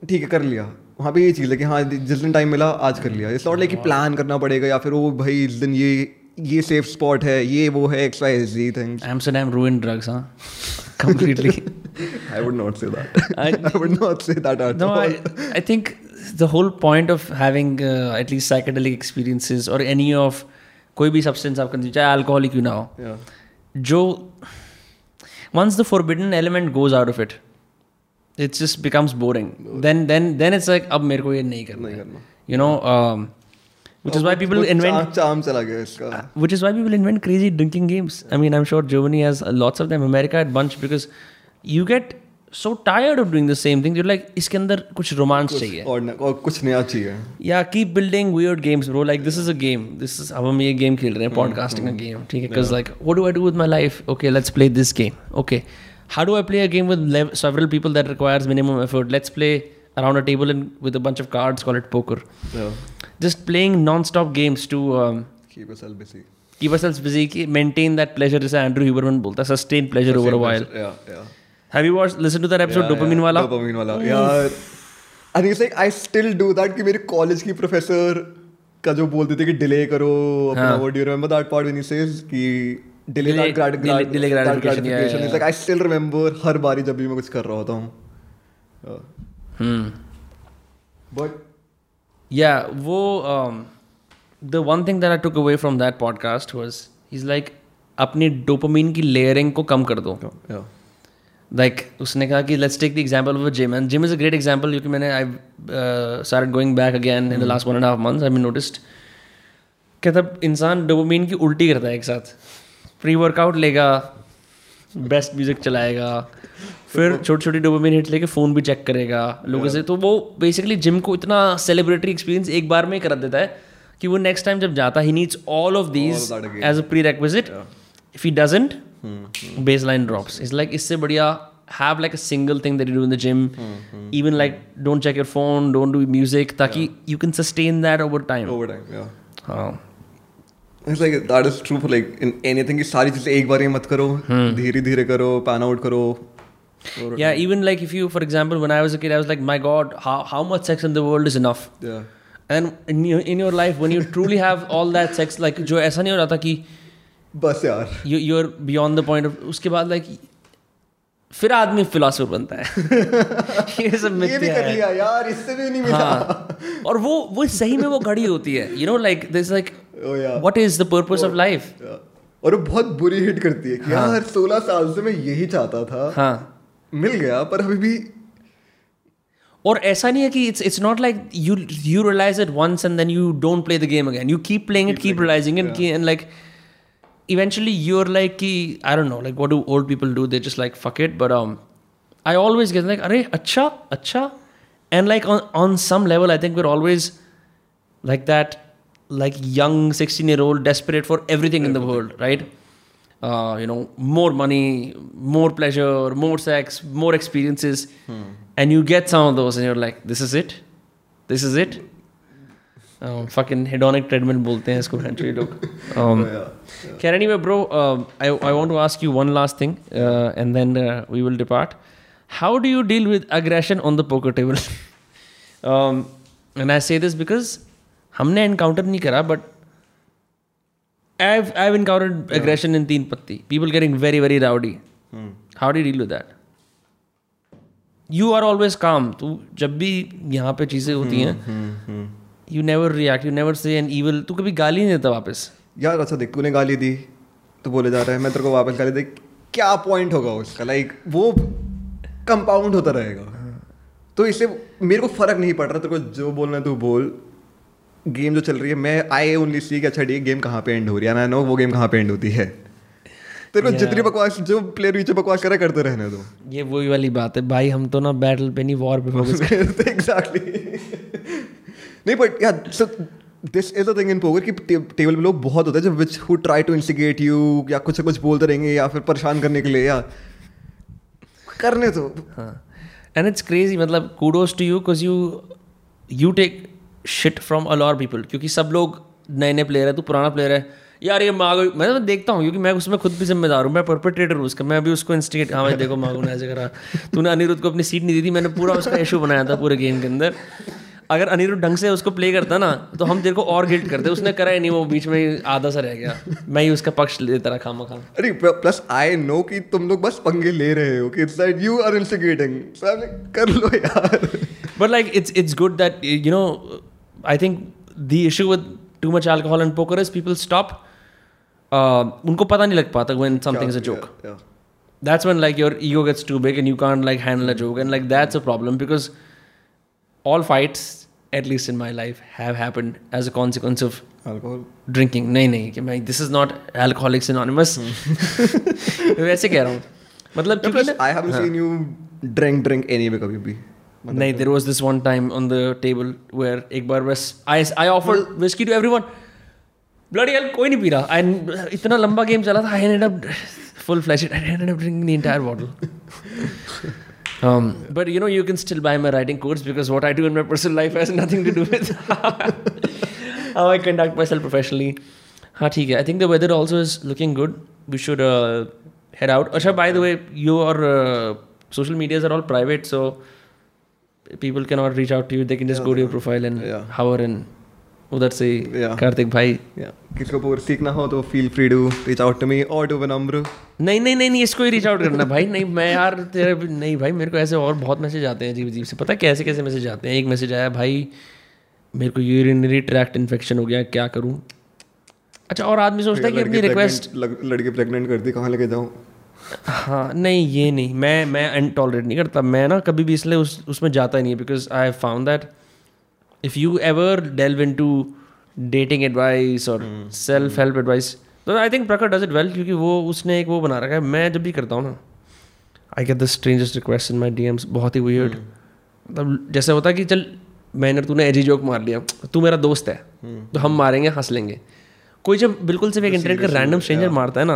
ठीक है कर लिया। वहाँ पे ये चीज़ है कि हाँ जिस दिन टाइम मिला आज कर लिया। इट्स नॉट लाइक कि प्लान करना पड़ेगा या फिर वो भाई इस दिन ये ये सेफ़ स्पॉट है ये वो है X Y Z things ruin drugs हाँ completely I would not say that I would not say that at all I think the whole point of having at least psychedelic experiences और any of कोई भी substance आप consume चाहे alcoholic ही क्यों जो once the forbidden element goes out of it it's just becomes boring then then then it's like अब मेरे को ये नहीं करना you know which is why people invent चाम चला गया इसका which is why people invent crazy drinking games. I mean, I'm sure Germany has lots of them. America had bunch because you get so tired of doing the same thing. You're like, इसके अंदर कुछ romance चाहिए. और न- और कुछ नया चाहिए Yeah, keep building weird games, bro. Like this is a game. This is अब हम ये game खेल रहे हैं, podcasting a game. ठीक है? Because like, what do I do with my life? Okay, let's play this game. Okay, how do I play a game with lev- several people that requires minimum effort? Let's play around a table and with a bunch of cards. Call it poker. Yeah. Just playing non-stop games to. Um, Keep yourself busy. keep ourselves busy, maintain that pleasure, Andrew Huberman बोलता है sustain pleasure sustain over a while. Pleasure. Yeah, yeah. Have you watched listen to that episode Yeah, dopamine yeah. वाला? Dopamine वाला. यार and it's like I still do that कि मेरे college की professor का जो बोलते थे कि डिले करो अपना हाँ. वो do you remember that part when he says कि delay that grad, delay- grad, delay that gratification, yeah, yeah, It's like I still remember हर बारी जब भी मैं कुछ कर रहा होता हूँ Yeah. Hmm. बट या वो the one thing that I took away from that podcast was is like अपनी डोपोमिन की लेयरिंग को कम कर दो। लाइक उसने कहा कि let's take the example of gym and gym is a great example क्योंकि मैंने I start going back again in the last one and half month I me noticed कहता इंसान डोपोमिन की उल्टी करता है एक साथ। प्री वर्कआउट लेगा बेस्ट म्यूज़िक चलाएगा। फिर छोटी छोटी डोपामिन हिट लेके फ़ोन भी चेक करेगा लोगों से। तो वो बेसिकली जिम को इतना सेलिब्रेटरी एक्सपीरियंस एक बार में ही कर देता है कि वो नेक्स्ट टाइम जब जाता he needs all of these as a prerequisite if he doesn't baseline drops is like इससे बढ़िया have like a single thing that you do in the gym. Even like don't check your phone don't do music ताकि can sustain that over time. Over time, yeah. हाँ। It's like that is true for like in anything की सारी चीज़ें एक बार ही मत करो। hmm. धीरे धीरे करो पैन आउट करो। या even like if you for example when I was a kid I was like my God how much sex in the world is enough या and in your in your life when you truly have all that sex like जो ऐसा नहीं हो रहा था कि बस यार। You you are beyond the point of उसके बाद लाइक फिर आदमी फिलोसोफर बनता है। ये सब ये भी कर लिया यार इससे नहीं मिला। हाँ। और वो वो सही में वो घड़ी होती है। You know like like what is the purpose of life और वो बहुत बुरी हिट करती है कि हाँ. यार सोलह साल से मैं यही चाहता था। हाँ. मिल गया पर अभी भी और ऐसा नहीं है कि it's it's not like you you realize it once and then you don't play the game again you keep playing it keep realizing it and like eventually you are like कि I don't know like what do old people do they just like fuck it but I always get like अरे अच्छा अच्छा. And like on some level I think we are always like that like young 16 year old desperate for everything in the world right uh, you know more money more pleasure more sex more experiences and you get some of those and you're like this is it this is it um, fucking hedonic treadmill बोलते हैं इसको country लोग um, Karen, anyway, bro, um, I, I want to ask you one last thing uh, and then uh, we will depart. How do you deal with aggression on the poker table? um, and हमने encounter नहीं करा but I've, I've encountered aggression in Teen Patti. People getting very, very rowdy. How do you deal with that? You are always calm. तू जब भी यहाँ पे चीज़ें होती हैं you never react you never say an evil. तू कभी गाली नहीं देता वापस? यार अच्छा देख तूने गाली दी तो बोले जा रहा है मैं तेरे को वापस गाली दे क्या पॉइंट होगा उसका? लाइक वो कंपाउंड होता रहेगा। तो इससे मेरे को फ़र्क नहीं पड़ रहा तेरे को जो बोलना है तू बोल। गेम जो चल रही है मैं आई ओनली सी कि अच्छा ठीक गेम कहाँ पे एंड हो रही है? ना नो वो गेम कहाँ पे एंड होती है। तेरे को जितनी बकवास जो प्लेयर पीछे बकवास करे करते रहने दो। ये वही वाली बात है भाई हम तो ना बैटल पे नहीं वॉर पे फोकस एग्जैक्टली नहीं बट यार so this is the thing in poker कि टेबल पे लोग बहुत होते हैं जब which who try to instigate you या कुछ ना कुछ बोलते रहेंगे या फिर परेशान करने के लिए या करने तो हाँ। एंड इट्स क्रेजी मतलब kudos to you because you you take shit from a lot people क्योंकि सब लोग नए नए प्लेयर है तू पुराना प्लेयर है। यार ये मागो मैं तो देखता हूँ क्योंकि मैं उसमें खुद भी जिम्मेदार हूँ मैं परपेट्रेटर हूँ उसका मैं अभी उसको इंस्टिगेट हाँ भाई देखो मागो ने ऐसे करा तूने अनिरुद्ध को अपनी सीट नहीं दी थी मैंने पूरा उसका इशू बनाया था पूरे गेम के अंदर। अगर अनिरुद्ध ढंग से उसको प्ले करता ना तो हम तेरे को और गिल्ट करते उसने करा ही नहीं वो बीच में आधा सा रह गया। मैं ही उसका पक्ष लेता रहा खामा खाम अरे प्लस आई नो कि तुम लोग बस पंगे ले रहे हो कि it's like you are instigating कर लो यार। But like it's it's good that you know I think the issue with too much alcohol and poker is people stop. Uh, उनको पता नहीं लग पाता when something is a joke. Yeah, yeah. That's when like your ego gets too big and you can't like handle a joke and like that's a problem because all fights at least in my life have happened as a consequence of Alcohol. drinking. नहीं नहीं कि मैं this is not alcoholics anonymous. वैसे कह रहा हूँ मतलब I haven't seen you drink drink anyway कभी भी नहीं there was this one time on the table where एक बार बस I I offer whisky to everyone bloody hell कोई नहीं पी रहा आई इतना लंबा गेम चला था I ended up full flush I ended up drinking the entire bottle Um, but you know, you can still buy my writing course because what I do in my personal life has nothing to do with how I conduct myself professionally. हाँ ठीक है I think the weather also is looking good. We should uh, head out. Asha, by the way, your uh, social medias are all private, so people cannot reach out to you. They can just go to your profile and Yeah. hover and उधर से कार्तिक भाई Yeah. किसी को और सीखना हो तो feel free to reach out to me और टू विनम्र नहीं नहीं नहीं नहीं इसको ही रीच आउट करना भाई। नहीं मैं यार तेरे नहीं भाई मेरे को ऐसे और बहुत मैसेज आते हैं अजीब अजीब से। पता है कैसे कैसे मैसेज आते हैं? एक मैसेज आया भाई मेरे को यूरिनरी ट्रैक्ट इन्फेक्शन हो गया क्या करूँ? अच्छा और आदमी सोचता है कि अपनी रिक्वेस्ट लड़की प्रेग्नेंट कर दी कहाँ लेके जाऊँ? हाँ नहीं ये नहीं। मैं मैं टॉलरेट नहीं करता। मैं ना कभी भी इसलिए उस उसमें जाता ही नहीं है because I have found that if you ever delve into dating advice और सेल्फ हेल्प एडवाइस तो आई थिंक प्रकर डज इट वेल क्योंकि वो उसने एक वो बना रखा है। मैं जब भी करता हूँ ना I get the strangest request in my DMs बहुत ही वियर्ड मतलब जैसे होता है कि चल मैंने तूने एजी जोक मार लिया तू मेरा दोस्त है तो हम मारेंगे हंस लेंगे। कोई जब बिल्कुल सिर्फ़ एक इंटरनेट का रैंडम स्ट्रेंजर मारता है ना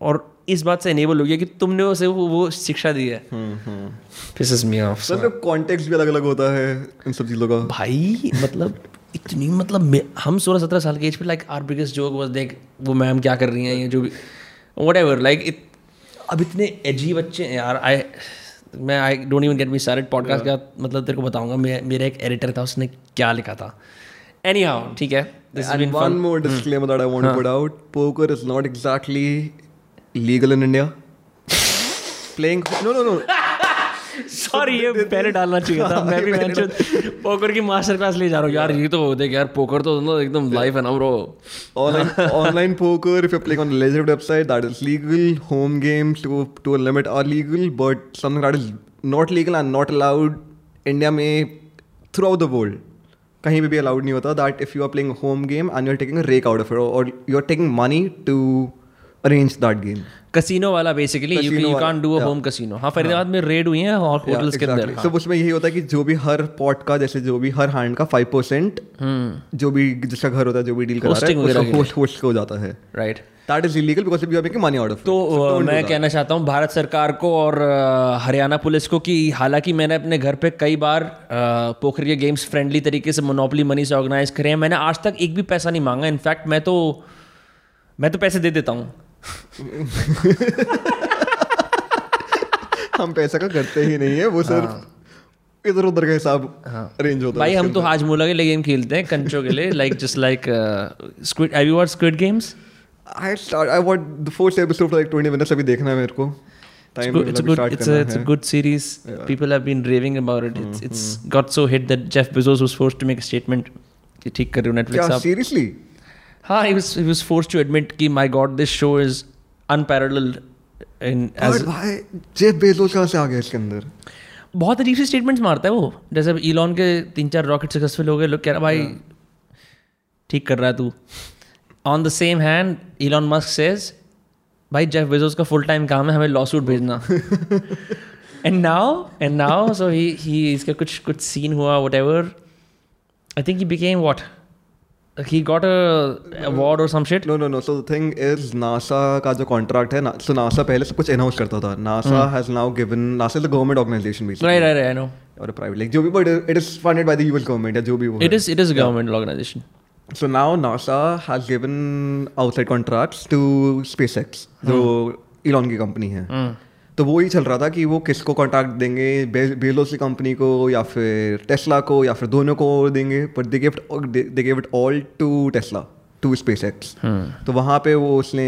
और इस बात से इनेबल हो गया कि तुमने उसे वो, वो शिक्षा दी है। Pisses me off sir context भी अलग अलग होता है इन सब चीज़ों का। भाई मतलब इतनी मतलब हम सोलह सत्रह साल के एज पे like our biggest joke was देख वो मैम क्या कर रही हैं ये जो भी वट एवर लाइक अब इतने एजी बच्चे हैं यार आई मैं I don't even get me सारे पॉडकास्ट का मतलब तेरे को बताऊँगा मैं मेरा एक एडिटर था उसने क्या लिखा था। एनी हाउ ठीक है this And one more disclaimer that I want to put out: poker is not exactly legal in India playing no no no sorry ये पहले डालना चाहिए था। मैं भी मेंशन पोकर की मास्टर क्लास ले जा रहा हूँ यार। ये तो देख यार पोकर तो ना एकदम लाइफ है ना bro online poker if you play on legit website that is legal home games to to a limit are legal but something that is not legal and not allowed India में throughout the world कहीं भी अलाउड नहीं होता। That if you are playing home game and you are taking rake out of it और you are taking money to arrange that game. Casino वाला basically you Casino you can't do a. Home casino हाँ फरीदाबाद में red हुई हैं और hotels के अंदर. So उसमें यही होता है कि जो भी हर पॉट का जैसे जो भी हर हैंड का फाइव परसेंट जो भी जिसका घर होता है जो भी डील करा रहा है होस्ट होस्ट हो जाता है। Right that is illegal because you are making money out of तो uh, मैं कहना चाहता हूँ भारत सरकार को और uh, हरियाणा पुलिस को कि हालाँकि मैंने अपने घर पे कई बार पोखर के गेम्स फ्रेंडली तरीके से मोनोपली मनी से ऑर्गेनाइज करे हैं। मैंने आज तक एक भी पैसा नहीं मांगा। इनफैक्ट मैं तो मैं तो पैसे दे देता हूँ। हम पैसा का करते ही नहीं है वो सिर्फ़ इधर उधर का हिसाब अरेंज होता है भाई हम तो हाजमोला के लिए गेम खेलते हैं कंचो के लिए like just like squid have you what squid games I start I want the first episode like 20 minutes अभी देखना है मेरे को। It's a good it's a it's a good series. Yeah. people have been raving about it. It's it's got so hit that Jeff Bezos was forced to make a statement ठीक कर रहे हो आप। सीरियसली हाँ he was he was forced to admit कि my god this show is unparalleled in as भाई Jeff Bezos कहाँ से आ गया इसके अंदर? बहुत अजीब सी स्टेटमेंट्स मारता है वो। जैसे इलॉन के तीन चार रॉकेट सक्सेसफुल हो गए लोग कह रहा भाई ठीक कर रहा है तू। On the same hand Elon Musk says भाई जेफ बेजोस का फुल टाइम काम है हमें लॉ सूट भेजना. And now and now so he he इसका कुछ कुछ सीन हुआ whatever I think he became what he got a award और some shit no no no so the thing is NASA का जो कॉन्ट्रैक्ट है ना सो नासा पहले सब कुछ अनाउंस करता था NASA has now given NASA is the government organisation basically right right I know और प्राइवेट लाइक जो भी but it is funded by the US government या जो भी वो it is it is government organisation So now NASA has given outside contracts to SpaceX, जो Elon की company है तो वो ही चल रहा था कि वो किसको कॉन्ट्रैक्ट देंगे बे, बेलोस की कंपनी को या फिर टेस्ला को या फिर दोनों को देंगे but they gift they give it all to Tesla to SpaceX तो वहाँ पे वो उसने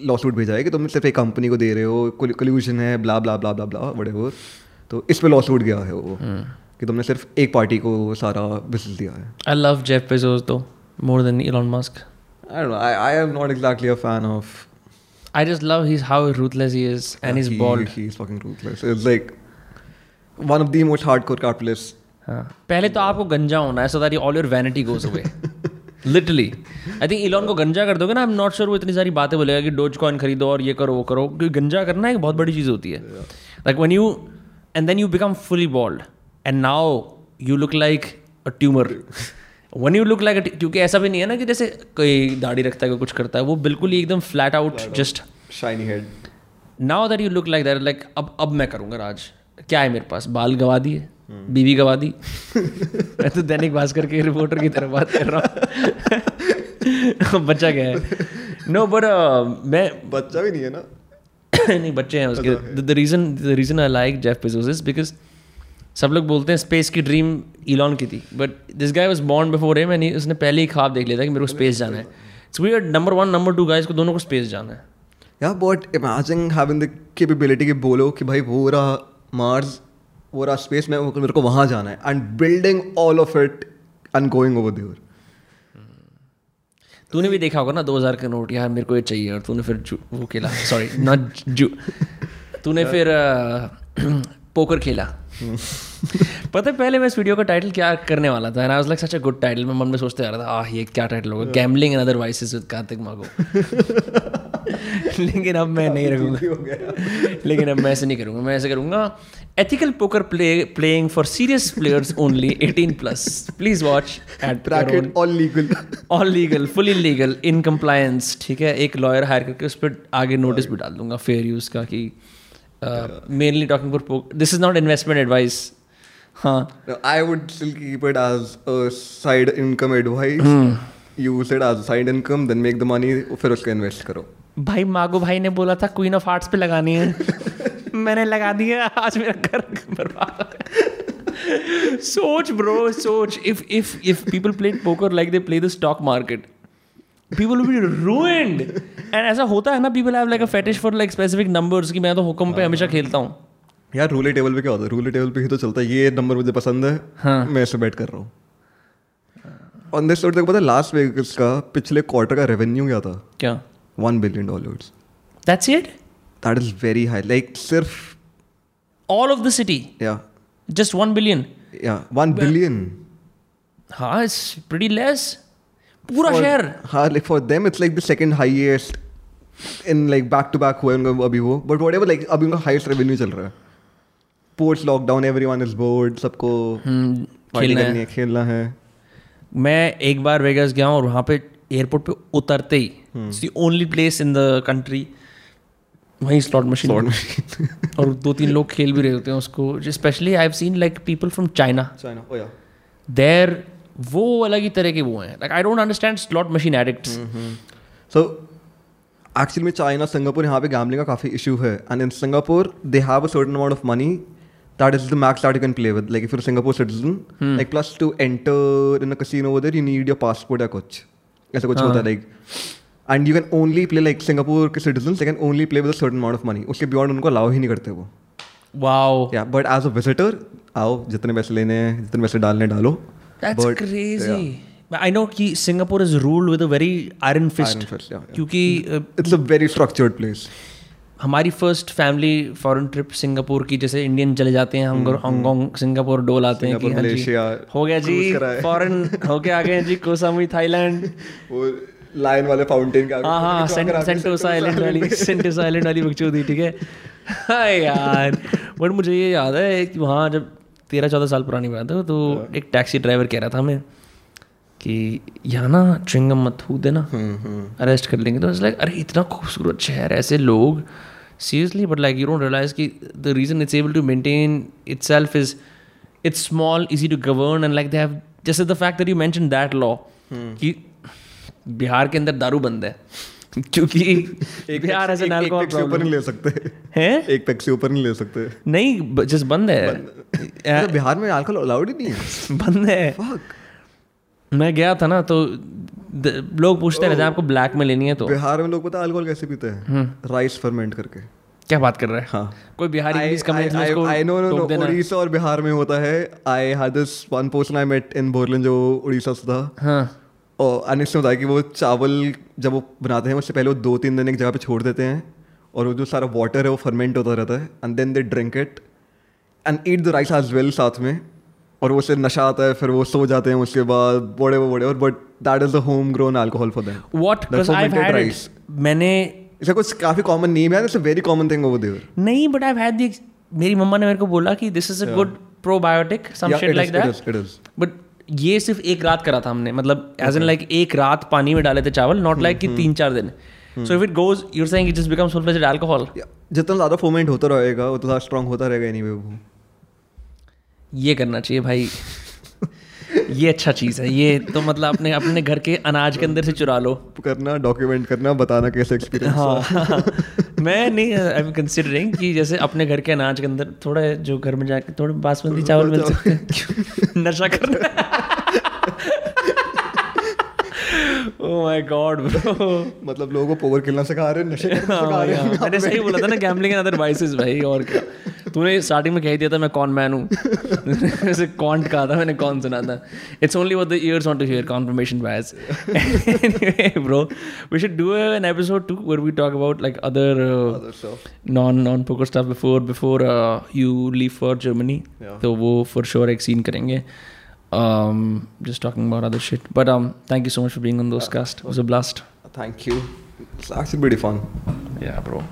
लॉ सूट भेजा है कि तुम सिर्फ़ एक कंपनी को दे रहे हो कल्यूजन है blah blah blah blah blah what तो इस पर लॉ सूट गया है वो कि तुमने सिर्फ़ एक पार्टी को सारा बिज़नेस दिया है I love Jeff Bezos though more than Elon Musk. I don't know. I, I am not exactly a fan of. I just love his how ruthless he is and he's he, bald. He's fucking ruthless. It's like one of the most hardcore capitalists. हाँ. पहले तो आपको गंजा होना है so that all your vanity goes away. Literally. I think Elon को गंजा कर दोगे ना I'm not sure वो इतनी सारी बातें बोलेगा कि डोज कॉइन खरीदो और ये करो वो करो क्योंकि गंजा करना एक बहुत बड़ी चीज़ होती है like when you and then you become fully bald and now you look like a tumor when you look like a क्योंकि ऐसा भी नहीं है ना कि जैसे कोई दाढ़ी रखता है कोई कुछ करता है वो बिल्कुल ही एकदम flat out just Shiny head. Now that you look like that like अब अब मैं करूँगा राज। क्या है मेरे पास? बाल गवा दिए बीवी गवा दी। मैं तो दैनिक भास्कर के रिपोर्टर की तरह बात कर रहा हूँ। बच्चा क्या है? नो बट मैं बच्चा भी नहीं है ना? नहीं बच्चे हैं उसके। The reason the reason I like Jeff Bezos is because सब लोग बोलते हैं स्पेस की ड्रीम इलॉन की थी but this guy was born before him and उसने पहले ही ख्वाब देख लिया था कि मेरे को स्पेस जाना है। It's weird number one number two guys को दोनों को स्पेस जाना है। Yeah, but imagine having the capability कि बोलो कि भाई वो रहा मार्स वो रहा स्पेस में मेरे को वहाँ जाना है and building all of it and going over there तूने भी देखा होगा ना 2000 का नोट यार मेरे को ये चाहिए और तूने फिर वो खेला। सॉरी नॉट जू तूने फिर पोकर खेला। पता है पहले मैं इस वीडियो का टाइटल क्या करने वाला था? I was like such a good title मैं मन में सोचते आ रहा था आह ये क्या टाइटल होगा? Gambling and other vices with Kartik Mago लेकिन अब मैं नहीं रखूँगा। लेकिन अब मैं ऐसे नहीं करूँगा मैं ऐसे करूँगा ethical poker play playing for serious players only 18 plus please watch at bracket all legal all legal fully legal in compliance ठीक है एक लॉयर हायर करके उस पर आगे नोटिस भी डाल दूँगा फेयर यूज़ का कि mainly talking for this is not investment advice हाँ No, I would still keep it as a side income advice. Use it as a side income, then make the money, फिर उसको invest करो. भाई मागो भाई ने बोला था क्वीन ऑफ़ हार्ट्स पे लगानी है। मैंने लगा दिया आज मेरा घर बर्बाद सोच ब्रो सोच। If if if people play poker like they play the stock market people will be ruined. And ऐसा होता है ना people have like a fetish for like specific numbers कि मैं तो हुक्म पे हमेशा खेलता हूँ। यार रूले टेबल पे क्या होता है? रूले टेबल पे ही तो चलता है ये नंबर मुझे पसंद है हाँ। मैं इसे बैट कर रहा हूँ। ऑन दिस देखो पता है लास्ट वेगस का पिछले क्वार्टर का रेवेन्यू क्या था? क्या? One billion dollars that's it that is very high like सिर्फ़ ऑल ऑफ़ द सिटी या जस्ट वन बिलियन या वन बिलियन हाँ इट्स प्रीटी लेस पूरा शहर हाँ like for them it's like the second highest in like back to back हुआ उनका अभी वो. बट वट लाइक अभी उनका हाईएस्ट रेवेन्यू चल रहा है. Post lockdown everyone is bored सबको खेलना है। खेलना है. मैं एक बार वेगस गया हूँ और वहाँ पे एयरपोर्ट पे उतरते ही it's the only place in the country वहीं स्लॉट मशीन स्लॉट मशीन और दो तीन लोग खेल भी रहे होते हैं उसको specially I have seen like people from China China ओ या देर वो अलग ही तरह के वो हैं। Like I don't understand slot machine addicts so actually में चाइना सिंगापुर यहाँ पे गैमलिंग का काफ़ी इशू है। And in Singapore they have a certain amount of money that is the max that you can play with like if you Singapore citizen like plus to enter in a casino over there you need your passport या कुछ। ऐसा कुछ होता है like and you can only play like Singapore के citizen can only play with a certain amount of money उसके beyond उनको allow ही नहीं करते वो। वाओ या बट एज अ विजिटर आओ जितने पैसे लेने हैं जितने पैसे डालने डालो। That's But, crazy I know कि Singapore is ruled with a very iron fist Iron fist, yeah, yeah. क्योंकि uh, it's a very structured place हमारी first family foreign trip Singapore की जैसे इंडियन चले जाते हैं हम हांगकांग सिंगापुर डोल आते हैं कि हाँ जी हो गया जी करा है। आ गए जी कोसामुई थाईलैंड लाइन वाले फाउंटेन के हाँ हाँ सेंटोसा आइलैंड वाली सेंटोसा आइलैंड वाली बकचोदी ठीक है? हाँ यार। बट मुझे ये याद है वहाँ जब तेरह चौदह साल पुरानी बात है तो एक टैक्सी ड्राइवर कह रहा था हमें कि यहाँ ना च्विंगम मत थूक देना। अरेस्ट कर लेंगे। तो लाइक अरे इतना खूबसूरत शहर है ऐसे लोग। Seriously but like you don't realise कि the reason it's able to maintain it self is it's small easy to govern and like they have जैसे the fact that you mention that law कि बिहार के अंदर दारू बंद है। क्योंकि Bihar as an एक अल्कोहल पैक ऊपर नहीं ले सकते। है? एक पैक ऊपर नहीं ले सकते। नहीं जस्ट बंद है। बिहार में अल्कोहल अलाउड ही नहीं है। बंद है। Fuck. मैं गया था ना तो लोग पूछते रहते हैं आपको ब्लैक में लेनी है तो? बिहार में लोग पता है अल्कोहल कैसे पीते हैं? राइस फर्मेंट करके। क्या बात कर रहे हैं? हाँ। कोई बिहारी I- प्लीज़ कमेंट में उसको no, टोक no, देना। उड़ीसा और बिहार में होता है। I had this one person I met in Berlin जो उड़ीसा से था। हाँ। और अनिश ने बताया कि वो चावल जब वो बनाते हैं उससे पहले वो दो तीन दिन एक जगह पे छोड़ देते हैं और वो जो सारा वाटर है वो फर्मेंट होता रहता है and then they drink it and eat the rice as well साथ में और वो उससे नशा आता है फिर वो सो जाते हैं उसके बाद बड़े वो बड़े और but that is the home grown alcohol for them what because I had rice. मैंने इसका कुछ काफ़ी कॉमन नेम है it's a very common thing over there नहीं बट आई हैड दी मेरी मम्मा ने मेरे को बोला कि this is a good probiotic some shit like that but ये सिर्फ़ एक रात करा था हमने मतलब एज एन लाइक एक रात पानी में डाले थे चावल नॉट लाइक कि तीन चार दिन। So if it goes your saying it just becomes full fledged alcohol जितना ज़्यादा फोमेंट होता रहेगा उतना स्ट्रांग होता रहेगा एनीवे वो। ये करना चाहिए भाई। ये अच्छा चीज़ है ये तो मतलब अपने अपने घर के अनाज के अंदर से चुरा लो। करना डॉक्यूमेंट करना बताना कैसे एक्सपीरियंस हाँ। मैं नहीं आई एम कंसिडरिंग कि जैसे अपने घर के अनाज के अंदर थोड़ा जो घर में जाके थोड़े बासमती चावल मिल सकते हैं नशा करना ओह माय गॉड ब्रो मतलब लोगों को पोवर खेलना सिखा रहे हैं नशे करना सिखा रहे हैं मैंने सही बोला था ना गैम्बलिंग एंड अदर वाइसेस भाई और क्या तूने स्टार्टिंग में कह दिया था मैं कौन मैन हूँ वैसे कॉन्ट कहा था मैंने कौन सुना था it's only what the ears want to hear confirmation bias anyway bro we should do an episode too where we talk about like other, uh, Other stuff. non non poker stuff before before uh, you leave for Germany Yeah. तो वो for sure एक scene करेंगे um, just talking about other shit. But um thank you so much for being on those cast. It was a blast. Thank you. It's actually pretty fun. yeah bro